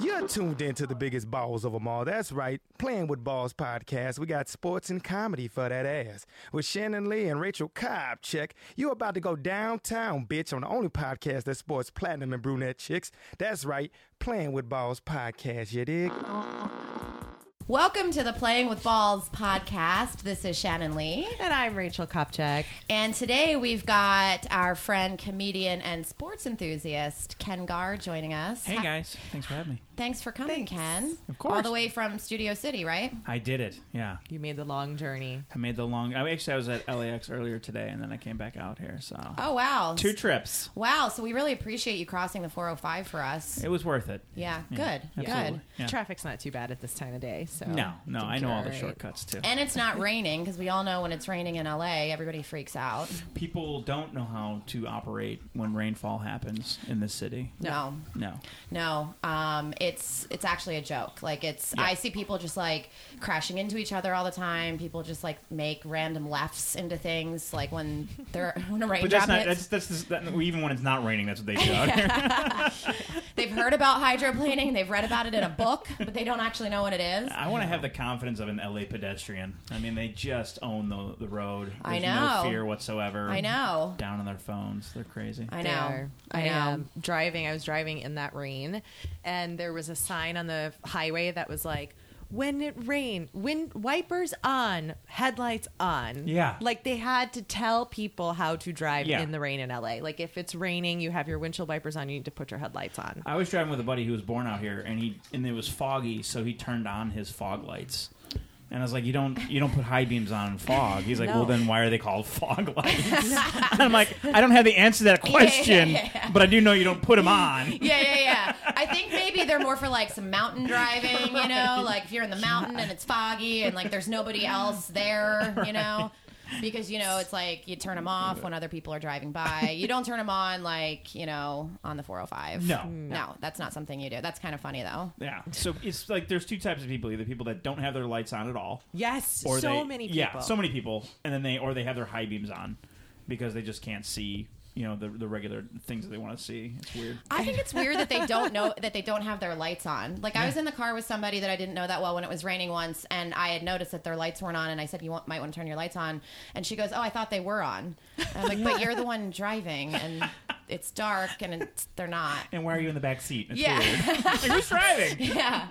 You're tuned into the biggest balls of them all. That's right. Playing with Balls podcast. We got sports and comedy for that ass. With Shannon Lee and Rachel Kopchak. You're about to go downtown, bitch, on the only podcast that sports platinum and brunette chicks. That's right. Playing with Balls podcast, you dig? Welcome to the Playing with Balls podcast. This is Shannon Lee. And I'm Rachel Kopchak. And today we've got our friend, comedian, and sports enthusiast, Ken Garr, joining us. Hey guys, thanks for having me. Thanks for coming, Ken. Of course. All the way from Studio City, right? I did it. Yeah, You made the long journey. I made the long. I actually I was at LAX earlier today, and then I came back out here. So Oh, wow. two trips. Wow. So we really appreciate you crossing the 405 for us. It was worth it. Yeah, Yeah, good. absolutely. Good. Yeah. Traffic's not too bad at this time of day. So No, no, I know all the right. shortcuts too. And it's not raining because we all know when it's raining in LA, everybody freaks out. People don't know how to operate when rainfall happens in this city. No. No, No, um, it's it's actually a joke. Like it's, Yeah. I see people just like crashing into each other all the time. People just like make random lefts into things, like when they're when a but raindrop that's not. hits. That's that's that, even when it's not raining. That's what they do out here. They've heard about hydroplaning, they've read about it in a book, but they don't actually know what it is. I want to have the confidence of an LA pedestrian. I mean, they just own the the road. There's I know. no fear whatsoever. I know. Down on their phones, they're crazy. I They know. are. I I know. am driving. I was driving in that rain, and there was a sign on the highway that was like, "When it rain, wind wipers on, headlights on." Yeah. like they had to tell people how to drive Yeah. in the rain in LA. Like if it's raining, you have your windshield wipers on. You need to put your headlights on. I was driving with a buddy who was born out here, and he and it was foggy, so he turned on his fog lights. And I was like, "You don't, you don't put high beams on in fog." He's like, No. "Well, then why are they called fog lights?" and I'm like, "I don't have the answer to that question, yeah. but I do know you don't put them on." Yeah, yeah, yeah. I think maybe they're more for like some mountain driving, you know, like if you're in the mountain and it's foggy and like there's nobody else there, you know, because you know it's like you turn them off when other people are driving by. You don't turn them on like you know on the 405. No. Mm. no, that's not something you do. That's kind of funny though. Yeah. So it's like there's two types of people: either people that don't have their lights on at all, Yes, or so they, many people. yeah, so many people, and then they or they have their high beams on because they just can't see, you know, the the regular things that they want to see. It's weird. I think it's weird that they don't know that they don't have their lights on. Like I was in the car with somebody that I didn't know that well when it was raining once, and I had noticed that their lights weren't on, and I said, "You want, might want to turn your lights on," and she goes, "Oh, I thought they were on." And I'm like, "But you're the one driving, and it's dark, and it's, they're not." And why are you in the back seat? It's Yeah. weird. like, who's driving? Yeah.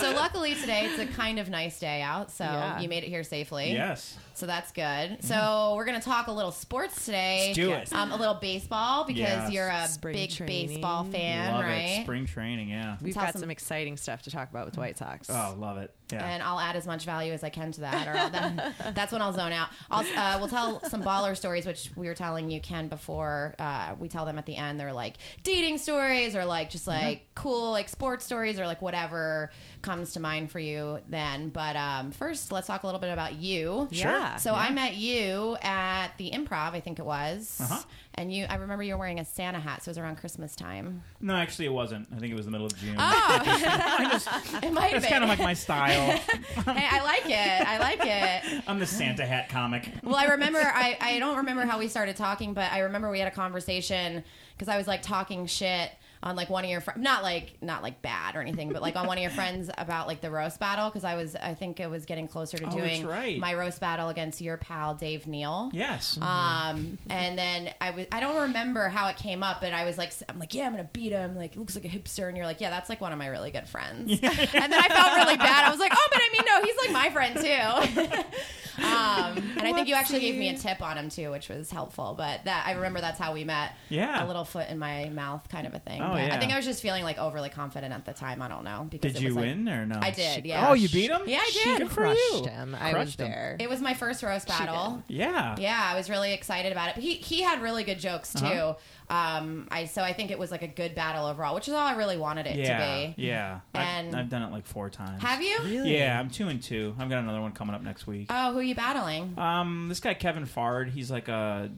So luckily today it's a kind of nice day out, so Yeah. you made it here safely. Yes. So that's good. So we're gonna talk a little sports today. Let's do it. Um, a little baseball because Yes. you're a Spring big training. baseball fan, love right? it. Spring training, yeah. We've Tell got some- some exciting stuff to talk about with the White Sox. Oh, love it. Yeah. and I'll add as much value as I can to that, or I'll then, that's when I'll zone out. I'll, uh, we'll tell some baller stories, which we were telling you Ken before. Uh, we tell them at the end. They're like dating stories, or like just like cool like sports stories, or like whatever comes to mind for you then. But um, first, let's talk a little bit about you. Sure. Yeah. So I met you at the Improv, I think it was, Uh-huh. and you. I remember you were wearing a Santa hat, so it was around Christmas time. no, actually, it wasn't. I think it was the middle of June. Oh, It might That's been. kind of like my style. hey, I like it. I like it. I'm the Santa hat comic. Well, I remember. I, I don't remember how we started talking, but I remember we had a conversation because I was like talking shit on like one of your friends, not like not like bad or anything, but like on one of your friends about like the roast battle because I was I think it was getting closer to Oh, doing right. my roast battle against your pal Dave Neal. Yes. Um, and then I was, I don't remember how it came up, but I was like, I'm like, yeah, I'm gonna beat him. Like, he looks like a hipster. And you're like, yeah, that's like one of my really good friends. and then I felt really bad. I was like, oh, but I mean, no, he's like my friend too. um, and I think you actually gave me a tip on him too, which was helpful. But that, I remember that's how we met. Yeah. A little foot in my mouth kind of a thing. Oh, But I think I was just feeling like overly confident at the time. I don't know. Because Did it you like- win or no? I did, yeah. Oh, you beat him? Yeah, I She did. Good for crushed you. him. I was Crushed him. there. It was my first roast battle. Yeah. Yeah, I was really excited about it. He he had really good jokes too. Uh-huh. Um, I so I think it was like a good battle overall, which is all I really wanted it Yeah. to be. Yeah. And- I've, I've done it like four times. Have you? Yeah, I'm two and two. I've got another one coming up next week. Oh, who are you battling? Um, this guy Kevin Fard, he's like a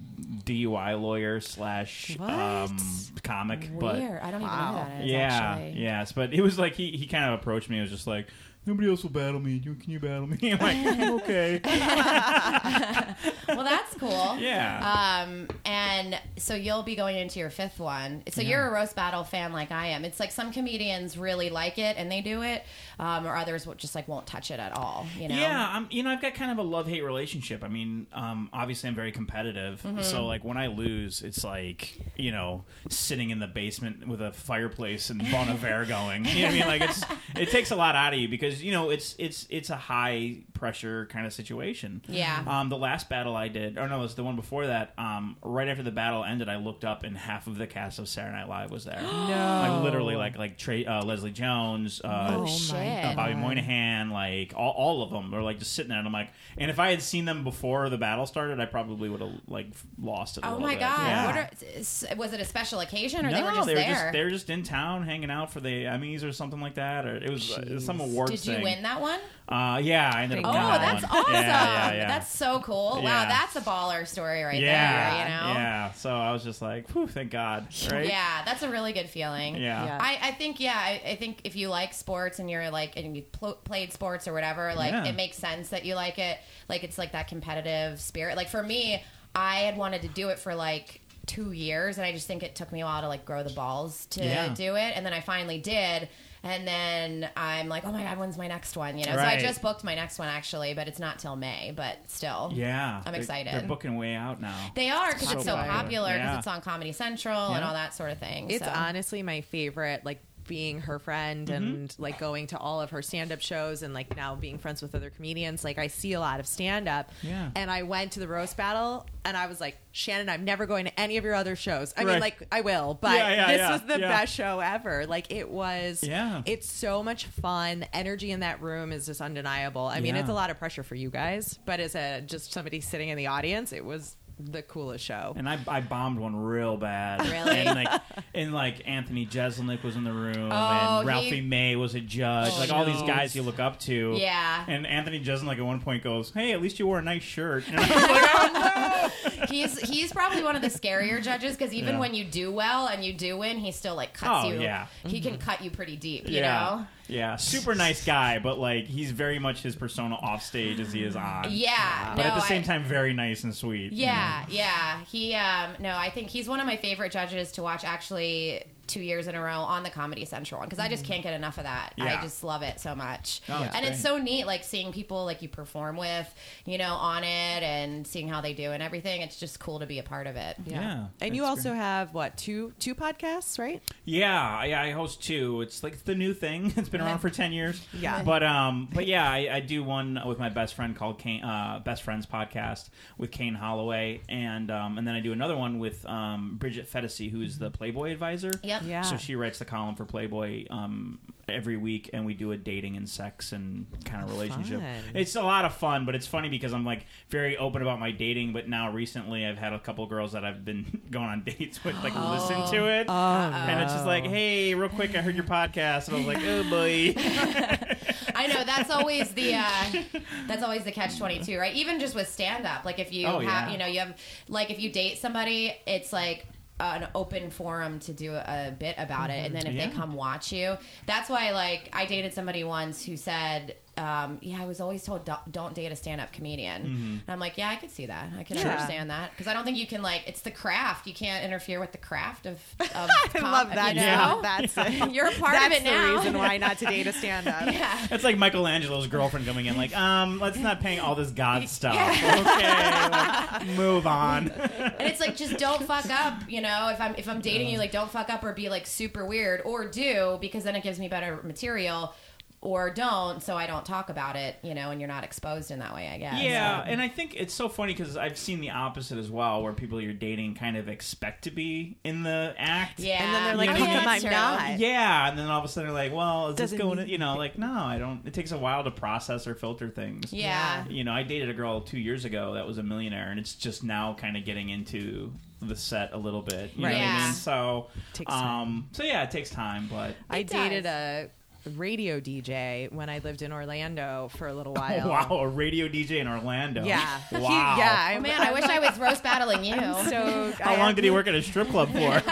DUI lawyer slash um comic, but Weird. I don't even Wow. know who that is. yeah, actually. yes, but it was like he he kind of approached me. It was just like, nobody else will battle me. You, can you battle me? I'm like, okay. well, that's cool. Yeah. Um, and so you'll be going into your fifth one. So Yeah. you're a roast battle fan like I am. It's like some comedians really like it and they do it, um, or others just like won't touch it at all. You know? Yeah, I'm. You know, I've got kind of a love hate relationship. I mean, um, obviously, I'm very competitive. Mm-hmm. So, like, when I lose, it's like you know, sitting in the basement with a fireplace and Bon Iver going. You know what I mean? Like, it's it takes a lot out of you because you know it's it's it's a high pressure kind of situation. Yeah. Um, the last battle I did, or no, it was the one before that. Um, right after the battle ended, I looked up and half of the cast of Saturday Night Live was there. No. Like literally, like like Trey, uh, Leslie Jones, uh, Oh, my shit. uh, Bobby Moynihan, like all, all of them are like just sitting there, and I'm like, and if I had seen them before the battle started, I probably would have like lost it. A Oh little my bit. god! Yeah. What are, was it a special occasion or no, they were just they were there? just they were just in town hanging out for the Emmys or something like that, or it was, it was some awards Did you thing. win that one? Uh, yeah, I ended up. Oh, winning that's awesome! Yeah, yeah, yeah. That's so cool. Wow, that's a baller story right yeah, there. You know? yeah. So I was just like, whew, thank God, right? Yeah, that's a really good feeling. Yeah. Yeah. I, I think yeah I, I think if you like sports and you're like and you pl- played sports or whatever like Yeah. it makes sense that you like it like it's like that competitive spirit like for me I had wanted to do it for like two years and I just think it took me a while to like grow the balls to Yeah. do it and then I finally did and then I'm like oh my god when's my next one you know so I just booked my next one actually but it's not till May but still Yeah, I'm They're- excited. They're booking way out now. they are because So it's so popular. popular because Yeah. it's on Comedy Central and all that sort of thing It's so. honestly my favorite, like being her friend Mm-hmm. and like going to all of her stand up shows and like now being friends with other comedians. Like I see a lot of stand up. Yeah. And I went to the roast battle and I was like, Shannon, I'm never going to any of your other shows. I mean, like I will, but Yeah, yeah, this yeah, was the best show ever. Like it was Yeah. it's so much fun. The energy in that room is just undeniable. I mean, it's a lot of pressure for you guys, but as a just somebody sitting in the audience, it was the coolest show. And I, I bombed one real bad. Really? And like, and like Anthony Jeselnik was in the room, Oh, and Ralphie he- May was a judge. Like all these guys you look up to. Yeah. And Anthony Jeselnik at one point goes, "Hey, at least you wore a nice shirt." And I was like, "Oh no!" he's he's probably one of the scarier judges because even Yeah. when you do well and you do win, he still like cuts Oh, you. yeah. He can mm-hmm. cut you pretty deep. You yeah. know. Yeah, super nice guy, but like he's very much his persona off stage as he is on. Yeah. But no, at the same I- time, very nice and sweet. you Yeah, yeah. He um no, I think he's one of my favorite judges to watch actually two years in a row on the Comedy Central one because I just can't get enough of that. Yeah. I just love it so much. Oh, it's and it's so neat like seeing people like you perform with, you know, on it and seeing how they do and everything. It's just cool to be a part of it. Yeah, and you also great. have what two two podcasts, right? Yeah, yeah, I host two. It's like the new thing. It's been around for ten years. Yeah. but um, but yeah, I, I do one with my best friend called Kane, uh, Best Friends Podcast with Kane Holloway, and um, and then I do another one with um, Bridget Phetasy, who's the Playboy advisor. Yep. Yeah. So she writes the column for Playboy um, every week, and we do a dating and sex and kind of relationship. Fun. It's a lot of fun, but it's funny because I'm like very open about my dating. But now recently, I've had a couple girls that I've been going on dates with, like listen to it, Oh, and it's just like, hey, real quick, I heard your podcast, and I was like, oh boy. I know that's always the uh, that's always the catch twenty two, right? Even just with stand up, like if you Oh, have yeah. you know you have like if you date somebody, it's like an open forum to do a bit about it, and then if Yeah. they come watch you, that's why like I dated somebody once who said. Um, yeah, I was always told don't, don't date a stand-up comedian, and I'm like, yeah, I could see that. I can Yeah. understand that because I don't think you can like it's the craft. You can't interfere with the craft of. of I com- love that. You Yeah. know? That's You're a part that's of it now. That's the now. reason why not to date a stand-up. yeah. It's like Michelangelo's girlfriend coming in, like, um, let's not paying all this God stuff. Okay, like, move on. and it's like just don't fuck up you know if i'm if i'm dating you like don't fuck up or be like super weird or do because then it gives me better material or don't so i don't talk about it you know and you're not exposed in that way i guess Yeah, and I think it's so funny because I've seen the opposite as well, where people you're dating kind of expect to be in the act. yeah And then they're like, I how mean, come that's true. not? Yeah, and then all of a sudden they're like, "Well, is this Doesn't going?" To, mean- you know, like, no, I don't. It takes a while to process or filter things. yeah You know, I dated a girl two years ago that was a millionaire, and it's just now kind of getting into the set a little bit. You Right. know what I mean? So, Takes um, time. so yeah, it takes time, but I It dated a radio DJ when I lived in Orlando for a little oh, while. wow, a radio DJ in Orlando. Yeah. wow. He- yeah. oh man i wish i was roast battling you So How I- long did he work at a strip club for?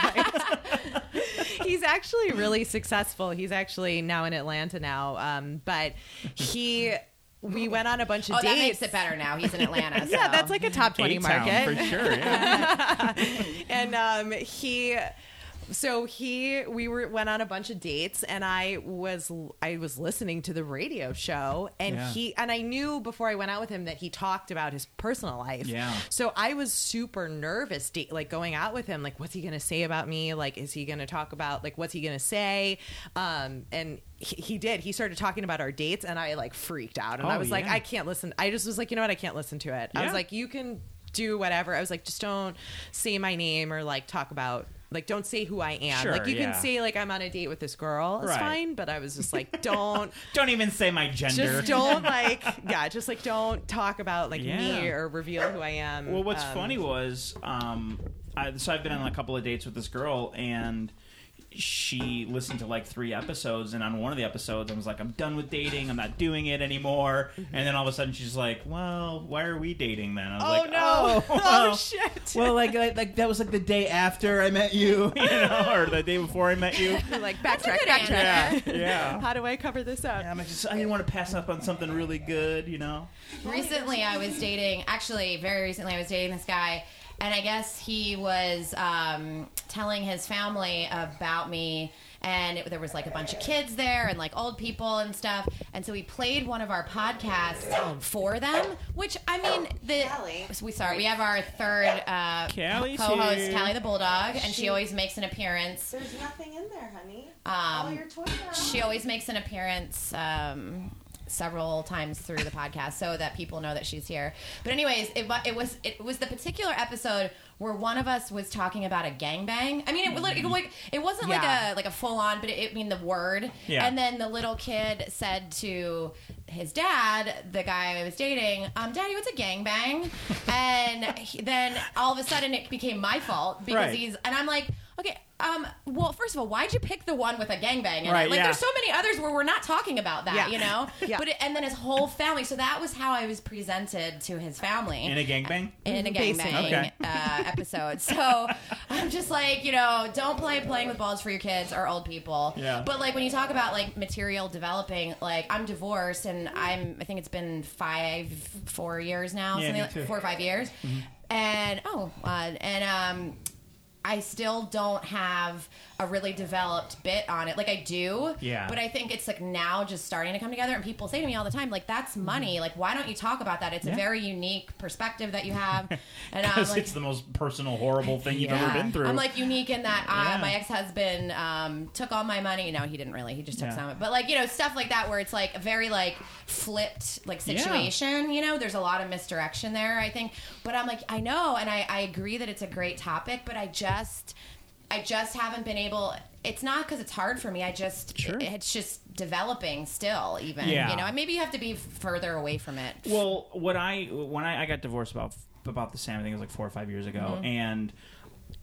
He's actually really successful. He's actually now in Atlanta now. Um, but he, we went on a bunch of Oh, dates. that makes it better now. He's in Atlanta. Yeah, so. that's like a top twenty A-Town, market. for sure. Yeah. and um, he so he we were went on a bunch of dates and i was i was listening to the radio show and Yeah. he and i knew before i went out with him that he talked about his personal life. Yeah. so i was super nervous date, like going out with him like what's he gonna say about me? Like is he gonna talk about like what's he gonna say? Um and he, he did. He started talking about our dates and i like freaked out. And i Oh, was like i can't listen. I just was like you know what? I can't listen to it. I was like you can do whatever. I was like, just don't say my name or like talk about like don't say who I am. Sure, like you yeah. can say like I'm on a date with this girl. It's Right. fine. But I was just like, don't Don't even say my gender. just don't like yeah, just like don't talk about like Yeah. me or reveal who I am. Well, what's Um, funny was, um, I, so I've been on a couple of dates with this girl, and she listened to like three episodes, and on one of the episodes, I was like, "I'm done with dating. I'm not doing it anymore." And then all of a sudden, she's like, "Well, why are we dating then?" I was Oh like, no! "Oh, Oh, well, shit! well, like, like like that was like the day after I met you, you know, or the day before I met you." like a backtrack, good backtrack. Yeah, yeah. How do I cover this up? Yeah, I'm like, just, I didn't want to pass up on something really good, you know. recently I was dating actually very recently I was dating this guy and I guess he was um, telling his family about me and it, there was like a bunch of kids there and like old people and stuff and so we played one of our podcasts for them which I mean the Callie. we sorry we have our third uh, Callie's co-host here. Callie the Bulldog and she always makes an appearance There's nothing in there, honey. Um, All your toys she always makes an appearance um, several times through the podcast so that people know that she's here. But anyways, it, it was it was the particular episode where one of us was talking about a gangbang. I mean, it, like- it, like it wasn't Yeah. like a like a full on, but it, I mean the word. Yeah. And then the little kid said to his dad, the guy I was dating, um, "Daddy, what's a gangbang?" and he, then all of a sudden it became my fault because Right. he's and I'm like, okay. Um, well, first of all, why'd you pick the one with a gangbang in Right, it? Like, yeah. there's so many others where we're not talking about that, Yeah. you know? Yeah. But it, and then his whole family. So that was how I was presented to his family In a gangbang. in a Basic. gangbang Okay. uh, episode. So I'm just like, you know, don't play playing with balls for your kids or old people. Yeah. But like when you talk about like material developing, like I'm divorced and I'm I think it's been five, four years now, Yeah, something me like too. four or five years, and oh, uh, and um. I still don't have a really developed bit on it. Like I do, Yeah. But I think it's like now just starting to come together, and people say to me all the time, like, "That's money. Like, why don't you talk about that? It's Yeah. a very unique perspective that you have." And I'm like, it's the most personal, horrible thing you've ever been through. I'm like unique in that I, Yeah. my ex husband um, took all my money. No, he didn't really. He just took Yeah. some of it. But like you know stuff like that where it's like a very like flipped like Yeah. situation. You know, there's a lot of misdirection there. I think. But I'm like I know, and I, I agree that it's a great topic. But I just I just haven't been able. It's not because it's hard for me. I just Sure. it- it's just developing still. Even Yeah. you know, and maybe you have to be further away from it. Well, what I when I, I got divorced about about the same, thing, it was like four or five years ago, Mm-hmm. and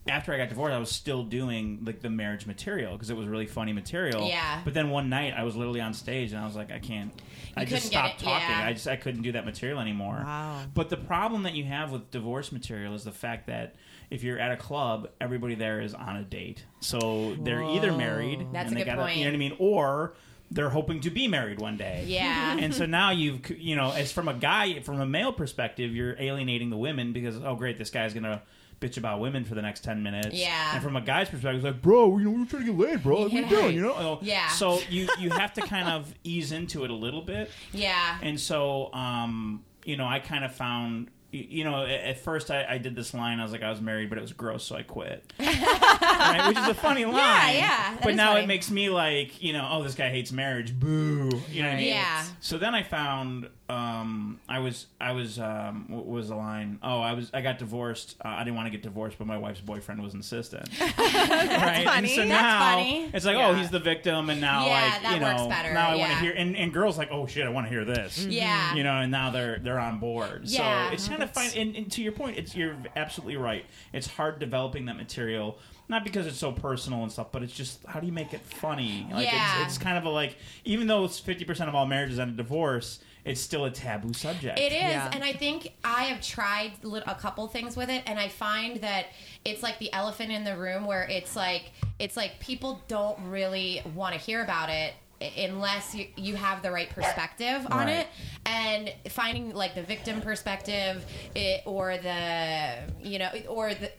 after I got divorced, I was still doing like the marriage material because it was really funny material. Yeah. But then one night, I was literally on stage, and I was like, I can't. I just stopped talking. yeah. I just I couldn't do that material anymore. Wow. But the problem that you have with divorce material is the fact that if you're at a club, everybody there is on a date, so they're either married, That's and a they good gotta, point. You know what I mean, or they're hoping to be married one day Yeah. and so now you've you know as from a guy from a male perspective you're alienating the women because oh great this guy's gonna bitch about women for the next 10 minutes Yeah. and from a guy's perspective it's like bro you know we're trying to get laid bro what are you Yeah. doing you know Yeah. so you you have to kind of ease into it a little bit yeah. and so um you know i kind of found you know, at first I, I did this line. I was like, I was married, but it was gross, so I quit. right? Which is a funny line. yeah, that But now funny. it makes me like, you know, oh, this guy hates marriage. Boo. You know what I mean? Yeah. So then I found um, I was I was um, what was the line? Oh, I was I got divorced. Uh, I didn't want to get divorced, but my wife's boyfriend was insistent. right? And funny. so That's now funny. it's like, Yeah. oh, he's the victim, and now Yeah, like that you know, works better, now I want to hear. And, and girls like, oh shit, I want to hear this. Yeah. You know, and now they're they're on board. Yeah. So it's kind of fine. And, and to your point, it's you're absolutely right. It's hard developing that material. Not because it's so personal and stuff, but it's just how do you make it funny? Like Yeah. it's, it's kind of a like even though it's fifty percent of all marriages end in divorce, it's still a taboo subject. It is, Yeah. and I think I have tried a couple things with it, and I find that it's like the elephant in the room, where it's like it's like people don't really want to hear about it unless you, you have the right perspective on Right. it and finding like the victim perspective it, or the you know or the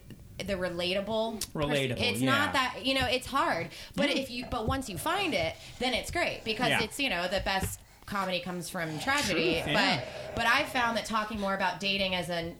the relatable pers- Relatable, it's yeah. not that you know it's hard but if you but once you find it then it's great because Yeah. it's you know the best comedy comes from tragedy Truth, yeah. but but i found that talking more about dating as a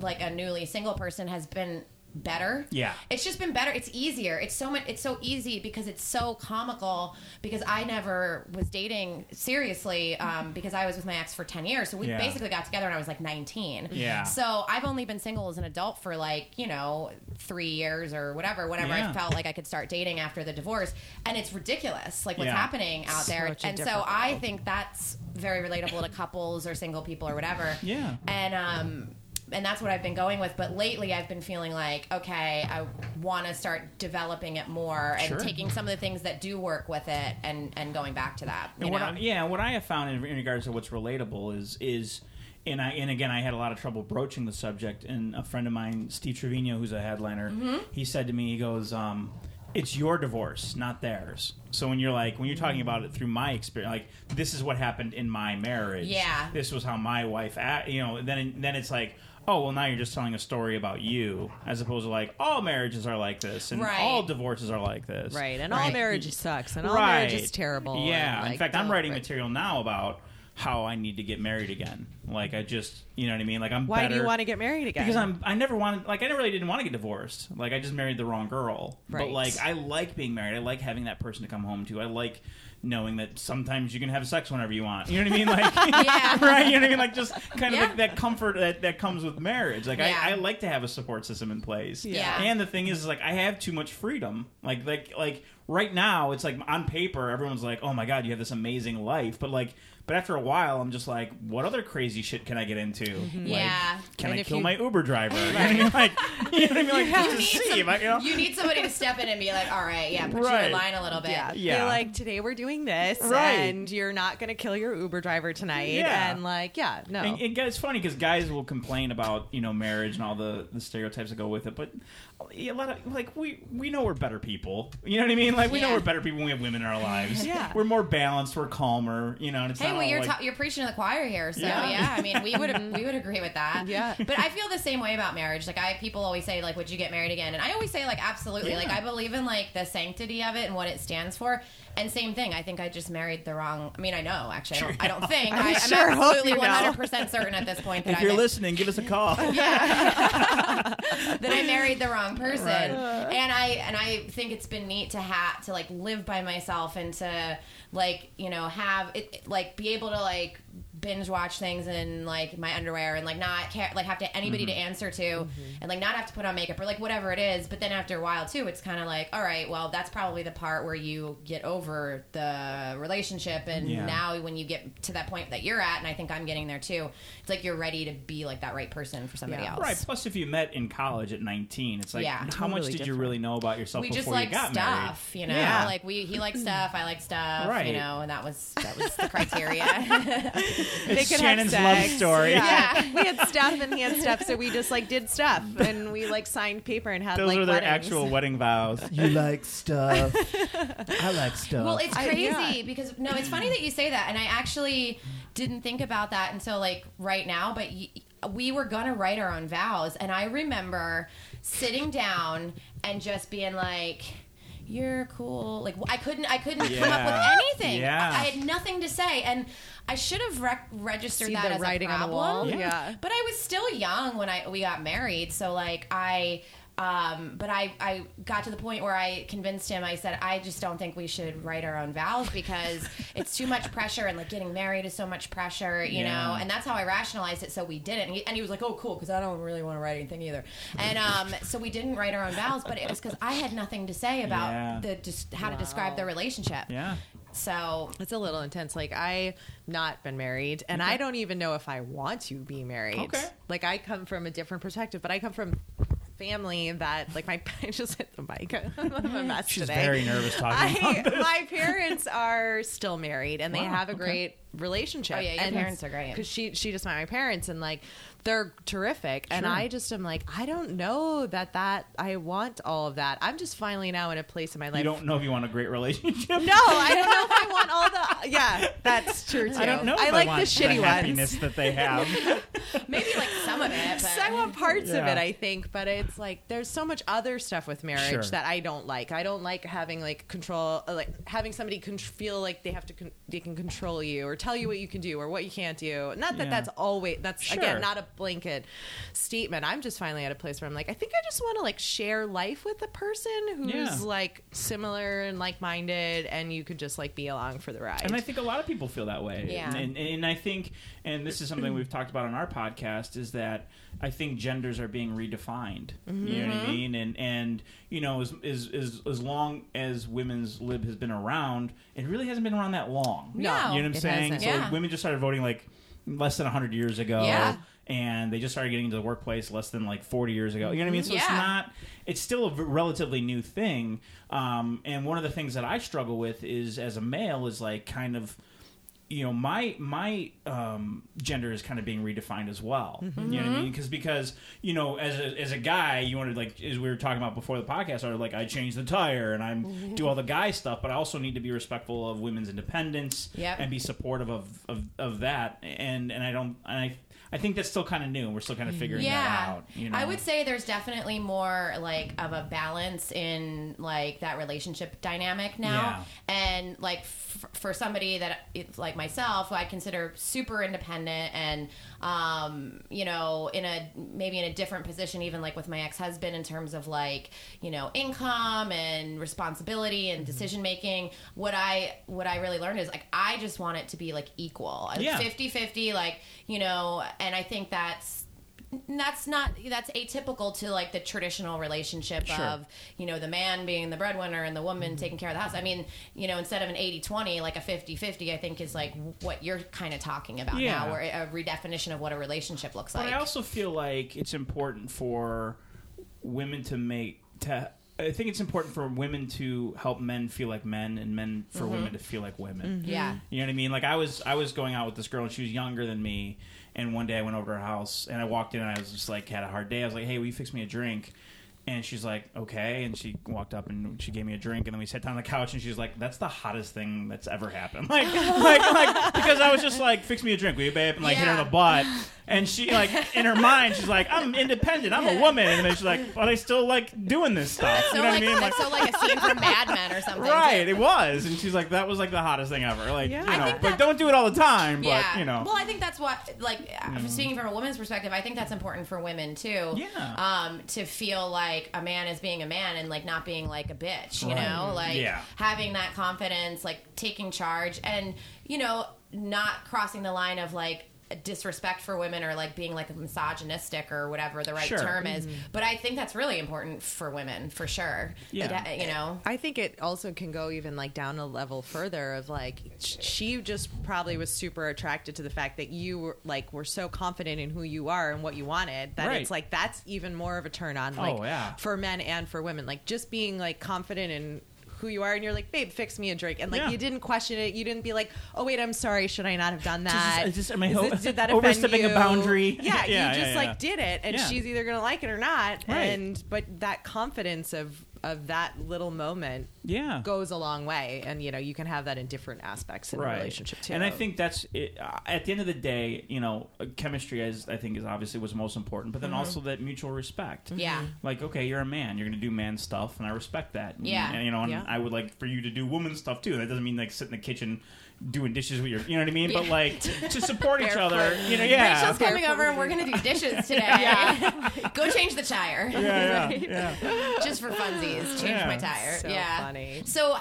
like a newly single person has been better Yeah. it's just been better it's easier it's so much it's so easy because it's so comical because i never was dating seriously um, because i was with my ex for 10 years so we Yeah. basically got together when i was like 19 Yeah. so i've only been single as an adult for like you know three years or whatever whenever Yeah. i felt like i could start dating after the divorce and it's ridiculous like what's Yeah. happening out there Such and so different i think that's very relatable to couples or single people or whatever Yeah. and um and that's what I've been going with. But lately, I've been feeling like, okay, I want to start developing it more and Sure. taking some of the things that do work with it and and going back to that. What know? I, yeah, what I have found in, in regards to what's relatable is is and I and again I had a lot of trouble broaching the subject. And a friend of mine, Steve Trevino, who's a headliner, Mm-hmm. he said to me, he goes, um, "It's your divorce, not theirs." So when you're like when you're talking about it through my experience, like this is what happened in my marriage. Yeah. this was how my wife, act, you know. Then then it's like. Oh well, now you're just telling a story about you, as opposed to like all marriages are like this, and Right. all divorces are like this, Right, and all Right. marriage sucks, and all marriage is terrible. yeah. and, in fact, I'm writing right. material now about how I need to get married again. Like I just, you know what I mean? Like I'm. Why do you want to get married again? Because I'm. I never wanted. Like I never really didn't want to get divorced. Like I just married the wrong girl. Right. But like I like being married. I like having that person to come home to. I like knowing that sometimes you can have sex whenever you want. You know what I mean? Like Yeah. right. You know what I mean? Like just kind of Yeah. like that comfort that, that comes with marriage. Like Yeah. I, I like to have a support system in place. Yeah. And the thing is, is like I have too much freedom. Like like like right now, it's like on paper, everyone's like, "Oh my god, you have this amazing life," but like. But after a while, I'm just like, what other crazy shit can I get into? Mm-hmm. Like, Yeah. Can And I kill you- my Uber driver? You know what I mean? Like, you know what I mean? Like, just to need see, some- I- you know? You need somebody to step in and be like, all right, yeah, put you in line a little bit. Yeah. Yeah. They're like, today we're doing this, Right. and you're not going to kill your Uber driver tonight. Yeah. And like, yeah, no. And, and it's funny because guys will complain about you know marriage and all the, the stereotypes that go with it, but a lot of like we we know we're better people. You know what I mean? Like we know we're better people when we have women in our lives. Yeah. we're more balanced. We're calmer. You know, and it's Hey, well, oh, you're like, ta- you're preaching to the choir here, so Yeah. yeah. I mean, we would we would agree with that. Yeah. but I feel the same way about marriage. Like, I people always say, like, would you get married again? And I always say, like, absolutely. Yeah. Like, I believe in like the sanctity of it and what it stands for. And same thing. I think I just married the wrong. I mean, I know actually. I don't, I don't think. I, I'm sure absolutely 100 percent certain at this point that if you're ma- listening, give us a call. Yeah, that I married the wrong person. And I and I think it's been neat to have to like live by myself and to like you know have it like be able to like binge watch things in like my underwear and like not care like have to anybody to mm-hmm. answer to mm-hmm. and like not have to put on makeup or like whatever it is but then after a while too it's kind of like all right well that's probably the part where you get over the relationship and Yeah. now when you get to that point that you're at and I think I'm getting there too it's like you're ready to be like that right person for somebody Yeah. else Right. Plus, if you met in college at 19, it's like, Yeah. how much Totally did you really know about yourself we before just like you got stuff, you know. Yeah. Like we, he liked stuff, I like stuff, Right. you know, and that was that was the criteria. married? they It's could Shannon's have love story. Yeah. we had stuff and he had stuff, so we just like did stuff and we like signed paper and had Those like are their weddings. actual wedding vows. You like stuff. I like stuff. well, it's I- crazy yeah. because no, it's funny that you say that, and I actually didn't think about that until like right now. But y- we were gonna write our own vows, and I remember sitting down and just being like. You're cool. Like I couldn't, I couldn't come up with anything. Yeah. I had nothing to say, and I should have rec- registered See that the as writing a on the problem. wall. Yeah. Yeah. But I was still young when I we got married, so like I um but I I got to the point where I convinced him I said I just don't think we should write our own vows because it's too much pressure and like getting married is so much pressure, you Yeah. know. And that's how I rationalized it so we didn't. And he, and he was like, "Oh, cool, cuz I don't really want to write anything either." And um so we didn't write our own vows, but it was cuz I had nothing to say about Yeah. the just how to describe the relationship. yeah. So It's a little intense. Like I not been married and I don't even know if I want to be married. Okay. Like I come from a different perspective, but I come from family that like my I just hit the mic. I'm a mess She's today. very nervous talking I, about this. my parents are still married and they have a okay. great relationship. Oh, yeah, your and parents are great. because she she just met my parents and like they're terrific. And I just am like I don't know that that I want all of that. I'm just finally now in a place in my life. You don't know if you want a great relationship. no, I don't know if I want all the. Yeah, that's true too. I don't know. If I like want the shitty ones. happiness that they have. Maybe like some of it. But I want parts of it, I think, but it's like there's so much other stuff with marriage Sure. that I don't like. I don't like having like control, uh, like having somebody con- feel like they have to, con- they can control you or tell you what you can do or what you can't do. Not that Yeah. that's always that's Sure. again not a blanket statement. I'm just finally at a place where I'm like, I think I just want to like share life with a person who's Yeah. like similar and like minded, and you could just like be along for the ride. And I think a lot of people feel that way. Yeah. And, and I think, and this is something we've talked about on our podcast, is that I think genders are being redefined. You know what I mm-hmm. mean? And and you know, as as as, as long as women's lib has been around, it really hasn't been around that long. No. You know what I'm saying? hasn't. So Yeah. women just started voting like less than 100 years ago. Yeah. And they just started getting into the workplace less than like 40 years ago. You know what I mean? So it's not, it's still a relatively new thing. Um, and one of the things that I struggle with is as a male is like kind of, you know, my my um, gender is kind of being redefined as well. You know what I mean? Because because you know, as a, as a guy, you wanted like as we were talking about before the podcast, or like I change the tire and I'm do all the guy stuff, but I also need to be respectful of women's independence Yep. and be supportive of, of, of that. And and I don't and I I think that's still kind of new. And we're still kind of figuring that out. You know? I would say there's definitely more like of a balance in like that relationship dynamic now. And like f- for somebody that like myself, who I consider super independent and um, you know, in a maybe in a different position even like with my ex-husband in terms of like, you know, income and responsibility and decision making. What I what I really learned is like I just want it to be like equal. Yeah. 50-50 like, you know, and I think that's that's not that's atypical to like the traditional relationship Sure. of you know the man being the breadwinner and the woman Mm-hmm. taking care of the house i mean you know instead of an 80-20 like a 50-50 i think is like what you're kind of talking about Yeah. now or a redefinition of what a relationship looks But like I also feel like it's important for women to make to. I think it's important for women to help men feel like men, and men for women to feel like women. yeah You know what I mean? Like I was, I was going out with this girl, and she was younger than me. And one day I went over to her house, and I walked in, and I was just like, had a hard day. I was like, "Hey, will you fix me a drink?" And she's like, "Okay." And she walked up and she gave me a drink, and then we sat down on the couch, and she's like, "That's the hottest thing that's ever happened." Like, like, like, because I was just like, "Fix me a drink, will you, babe?" And like hit her in the butt. And she like in her mind, she's like, "I'm independent. I'm a woman." And then she's like, "But I still like doing this stuff." so you know like, what I mean? that's so like a scene from mad men or something Right, too. it was, and she's like, "That was like the hottest thing ever." Like, Yeah. you know, think but don't do it all the time. But yeah. you know, Well, I think that's what, like, uh speaking from a woman's perspective, I think that's important for women too. Yeah. Um, to feel like a man is being a man and like not being like a bitch, you Right. know, like Yeah. having that confidence, like taking charge, and you know, not crossing the line of like disrespect for women or like being like misogynistic or whatever the right Sure. term is. Mm-hmm. But I think that's really important for women for sure. Yeah. It- uh, you know. I think it also can go even like down a level further of like she just probably was super attracted to the fact that you were like were so confident in who you are and what you wanted that Right. it's like that's even more of a turn on like Oh, yeah. for men and for women like just being like confident in who you are and you're like babe fix me a drink. And like Yeah. you didn't question it. You didn't be like oh wait I'm sorry. Should I not have done that? is this- am I ho- this- did that offend overstepping a boundary? yeah, Yeah, you just like did it and she's either gonna like it or not. Right. and but that confidence of of that little moment yeah, goes a long way and you know you can have that in different aspects in a relationship too And I think that's it. Uh, at the end of the day, you know, chemistry is I think is obviously what's most important, but then Mm-hmm. also that mutual respect. Yeah. Like, okay, you're a man. You're going to do man stuff, and I respect that. And- Yeah. And, you know, and Yeah. I would like for you to do woman stuff too. That doesn't mean like sit in the kitchen doing dishes with your, you know what I mean? But like to, to support each other. You know, yeah. Rachel's coming over and we're gonna do dishes today. Go change the tire. yeah, yeah, yeah. just for funsies. Change Yeah. my tire. So yeah. funny. So,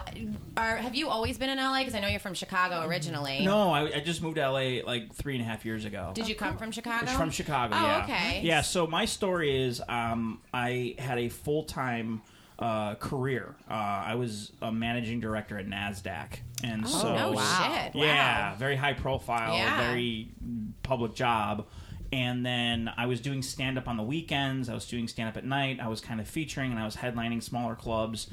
are, have you always been in LA? Because I know you're from Chicago originally. No, I, I just moved to LA like three and a half years ago. Did you come from Chicago? It's from Chicago. Oh, yeah. okay. Yeah. So my story is, um, I had a full time uh, career. Uh, I was a managing director at Nasdaq, and so no wow. shit. yeah, Wow. very high profile, Yeah. very public job. and then I was doing stand up on the weekends. I was doing stand up at night. I was kind of featuring, and I was headlining smaller clubs.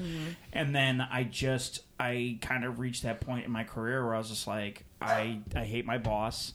And then I just I kind of reached that point in my career where I was just like, I I hate my boss.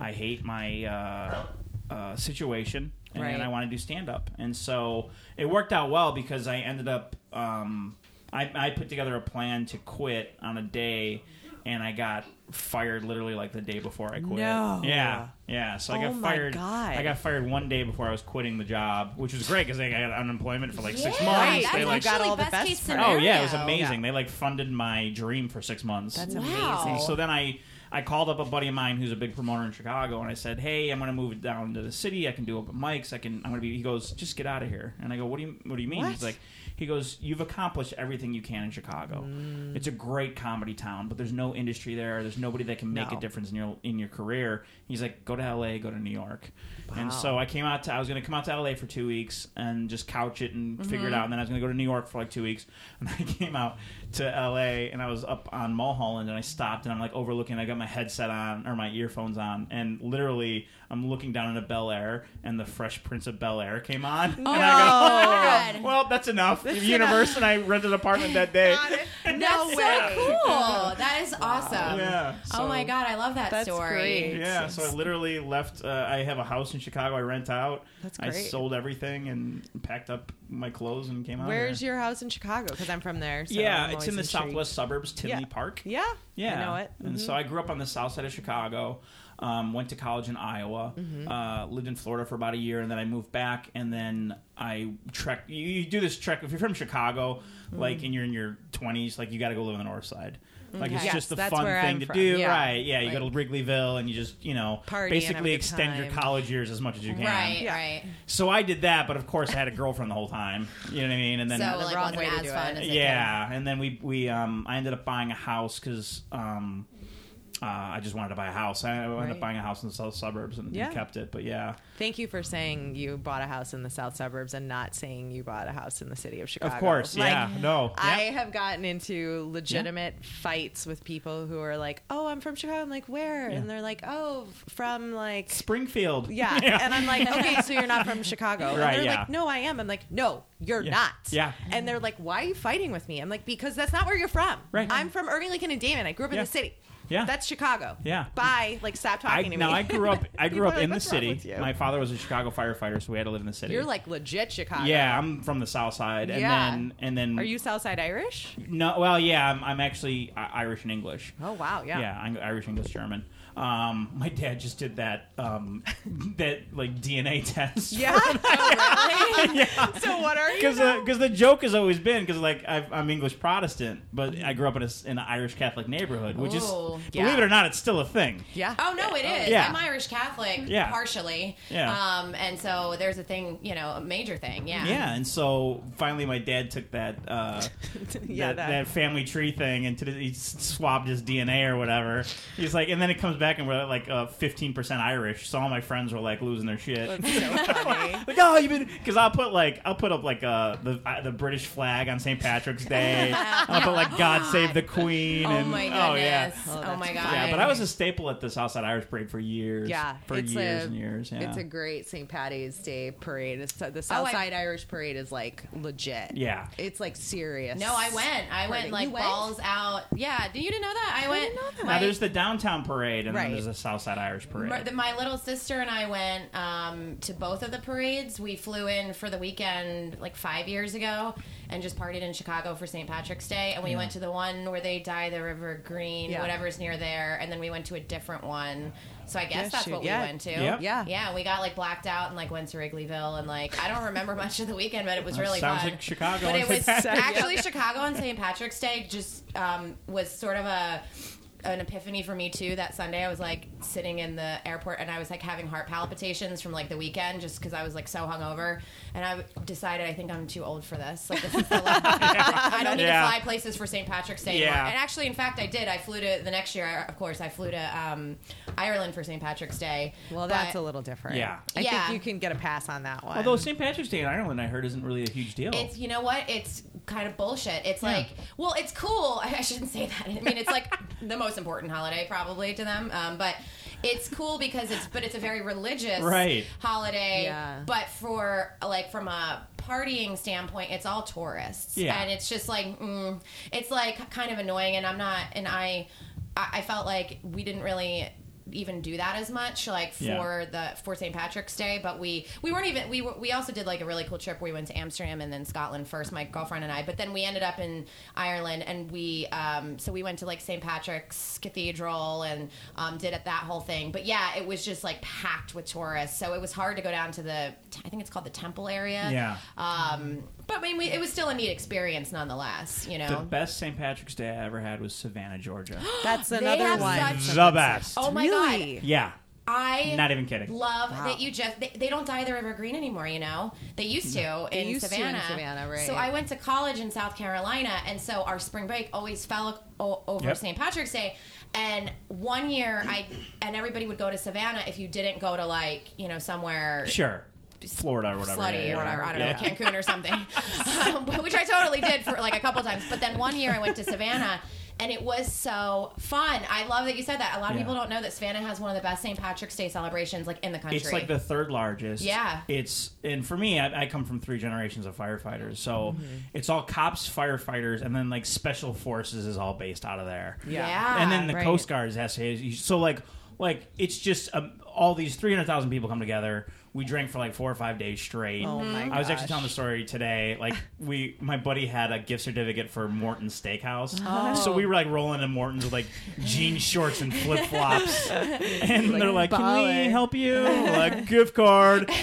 I hate my uh, uh, situation, and Right. I want to do stand up. And so it worked out well because I ended up. Um, I, I put together a plan to quit on a day, and I got fired literally like the day before I quit. No. Yeah, yeah. So I Oh got my fired. God. I got fired one day before I was quitting the job, which was great because I got unemployment for like six Yeah, months. That's They like, got actually all the best best case parts. oh yeah, it was scenario. amazing. They like funded my dream for six months. That's Wow. amazing. So then I I called up a buddy of mine who's a big promoter in Chicago, and I said, "Hey, I'm going to move down to the city. I can do open mics. I can. I'm going to be." He goes, "Just get out of here." And I go, "What do you What do you mean?" What? He's like, "He goes, you've accomplished everything you can in Chicago. Mm. It's a great comedy town, but there's no industry there. There's nobody that can make No. a difference in your in your career." He's like, "Go to L.A. Go to New York." And so I came out to. I was going to come out to L.A. for two weeks and just couch it and figure Mm-hmm. it out. And then I was going to go to New York for like two weeks. And I came out to L.A. and I was up on Mulholland and I stopped and I'm like overlooking. I got my headset on or my earphones on and literally I'm looking down into Bel Air and the Fresh Prince of Bel Air came on. And I God. go, well, that's enough. That's Universe and I rented an apartment that day. No That's way. so cool. That is awesome. Yeah. oh my god, I love that That's story. great. Yeah, so I literally left. Uh, I have a house in Chicago. I rent out. That's great. I sold everything and packed up my clothes and came out. Where's here. your house in Chicago? Because I'm from there. So yeah, I'm it's in the intrigued. southwest suburbs, Tinley Yeah. Park. Yeah. Yeah, I know it. And so I grew up on the south side of Chicago. Um, went to college in Iowa. Mm-hmm. Uh, lived in Florida for about a year, and then I moved back. And then I trek. You, you do this trek if you're from Chicago, like, Mm-hmm. and you're in your 20s, like you got to go live on the north side. Like it's Yes, just a fun thing I'm to from. do, Yeah. right? Yeah, you go to Wrigleyville and you just you know Party and have a basically good extend your college years as much as you can. Right, Yeah. right. So I did that, but of course I had a girlfriend the whole time. You know what I mean? And then so the like wrong way to do it. it yeah, and then we we um I ended up buying a house because um uh, I just wanted to buy a house. I ended Right. up buying a house in the south suburbs and, and Yeah. kept it. But yeah, Thank you for saying you bought a house in the south suburbs and not saying you bought a house in the city of Chicago. of course, Like, yeah, no, I yeah. have gotten into legitimate fights with people who are like, "Oh, I'm from Chicago." I'm like, "Where?" Yeah. And they're like, "Oh, from like Springfield. yeah. And I'm like, "Okay, so you're not from Chicago." And Right, they're yeah. like, "No, I am." I'm like, "No, you're Yeah. not." Yeah. And they're like, "Why are you fighting with me?" I'm like, "Because that's not where you're from. Right. I'm from Irving, Lincoln, and Damen. I grew up in Yeah. the city. Yeah. That's Chicago. Yeah. Bye. Like, stop I, talking to now me. I grew up. I grew up like, in the city. My father was a Chicago firefighter, so we had to live in the city. You're like legit Chicago. yeah, I'm from the south side, and Yeah. then and then Are you South Side Irish? no? Well, yeah, I'm, I'm actually I- Irish and English. Oh wow, yeah. Yeah, I'm Irish, English, German. Um, my dad just did that um, that like DNA test. Yeah. Oh, yeah. so what are you? Because now? the joke has always been because like I've, I'm English Protestant, but I grew up in a s- in an Irish Catholic neighborhood, which is Ooh. believe it or not, it's still a thing. yeah. Oh no, it is. Yeah. I'm Irish Catholic, Yeah. partially. Yeah. Um, and so there's a thing, you know, a major thing. Yeah. Yeah, and so finally, my dad took that uh, Yeah, that, that- that family tree thing and to the, he s- swabbed his DNA or whatever. He's like, and then it comes back and we're like uh, fifteen percent Irish. So all my friends were like losing their shit. That's so funny. like, oh, you've been because I'll put like I'll put up like uh, the uh, the British flag on St. Patrick's Day. I'll put like God Save the Queen. Oh and, my goodness. Oh yeah. Oh, Oh, my god. Yeah, but I was a staple at the Southside Irish Parade for years. Yeah, for years a- and years. Yeah, It's a great St. Patty's Day parade. It's, the Oh, I- Southside Irish Parade is like legit. yeah. It's like serious. No, I went. I went like went? balls out. Yeah, did you didn't know that? I, went. didn't know that. Now my- there's the downtown parade and Right. then there's the Southside Irish Parade. My, the- my little sister and I went um, to both of the parades. We flew in for the weekend like five years ago and just partied in Chicago for St. Patrick's Day. And we went to the one where they dye the river green, Yeah. whatever's near there. And then we went to a different one. So I guess Yeah, that's shoot, what yeah. we went to. Yep. Yeah. Yeah, we got like blacked out and like went to Wrigleyville and like I don't remember much of the weekend, but it was That really sounds fun. like Chicago But it was actually Chicago on St. Patrick's Day just um, was sort of a an epiphany for me too that sunday i was like sitting in the airport and i was like having heart palpitations from like the weekend just because i was like so hungover and i decided i think i'm too old for this like this is the like, i don't need Yeah. to fly places for st patrick's day anymore and actually in fact i did i flew to the next year of course i flew to um, ireland for st patrick's day Well, that's But a little different. Yeah. I Yeah. think you can get a pass on that one. Although St. Patrick's Day in Ireland, I heard, isn't really a huge deal. It's you know what? It's kind of bullshit. It's Yeah. like, well, it's cool. I shouldn't say that. I mean, it's like the most important holiday probably to them. Um, but it's cool because it's but it's a very religious Right. holiday. Yeah. But for like from a partying standpoint, it's all tourists. Yeah. And it's just like mm, it's like kind of annoying, and I'm not, and I I I felt like we didn't really even do that as much like for Yeah. the for St. Patrick's Day but we we weren't even we were, we also did like a really cool trip where we went to Amsterdam and then Scotland first my girlfriend and I but then we ended up in Ireland and we um so we went to like St. Patrick's Cathedral and um did it that whole thing but yeah it was just like packed with tourists so it was hard to go down to the I think it's called the temple area Yeah. um but I mean we, it was still a neat experience nonetheless you know, The know best St. Patrick's Day I ever had was Savannah, Georgia. That's They another have one. such- the best. oh my Really? god Yeah. I Not even kidding. love that you just they, they don't dye the river green anymore you know they used to in used to in savannah Savannah, right. so i went to college in south carolina and so our spring break always fell o- over Yep. st patrick's day and one year i and everybody would go to savannah if you didn't go to like you know somewhere Sure. Florida or whatever. slutty yeah, or whatever. I don't yeah. know, Cancun or something, um, which I totally did for like a couple times. But then one year I went to Savannah. And it was so fun. I love that you said that. A lot of Yeah. people don't know that Savannah has one of the best St. Patrick's Day celebrations, like in the country. It's like the third largest. Yeah. It's and for me, I, I come from three generations of firefighters, so Mm-hmm. it's all cops, firefighters, and then like special forces is all based out of there. yeah. and then the right. Coast Guard has. So like, like it's just um, all these three hundred thousand people come together. We drank for like four or five days straight. Oh my I was actually telling the story today. Like we, my buddy had a gift certificate for Morton's Steakhouse, Oh. so we were like rolling in Morton's with like jean shorts and flip flops, and they're like, "Can balling. we help you?" Like gift card.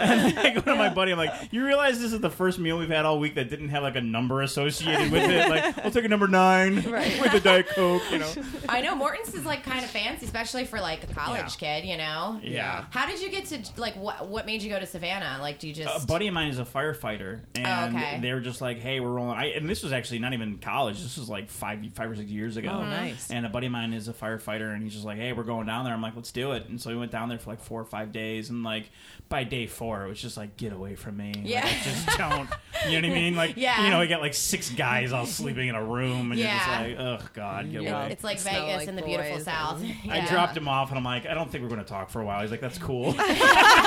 And I go to my buddy. I'm like, "You realize this is the first meal we've had all week that didn't have like a number associated with it? Like, I'll take a number nine with a diet coke." You know? I know Morton's is like kind of fancy, especially for like a college kid. You know. Yeah. How did you get to like what? What made you go to Savannah? Like, do you just? A buddy of mine is a firefighter, and Oh, okay. they were just like, "Hey, we're rolling." I, and this was actually not even college. This was like five, five or six years ago. Oh, nice. And a buddy of mine is a firefighter, and he's just like, "Hey, we're going down there." I'm like, "Let's do it." And so we went down there for like four or five days, and like by day four, it was just like, "Get away from me!" Yeah. I just don't. You know what I mean? Like, Yeah. you know, we got like six guys all sleeping in a room, and Yeah. you're just like, "Ugh, God, get Yeah. away." it's like Smell Vegas like in the beautiful South. and- I dropped him off, and I'm like, I don't think we're going to talk for a while. He's like, that's cool.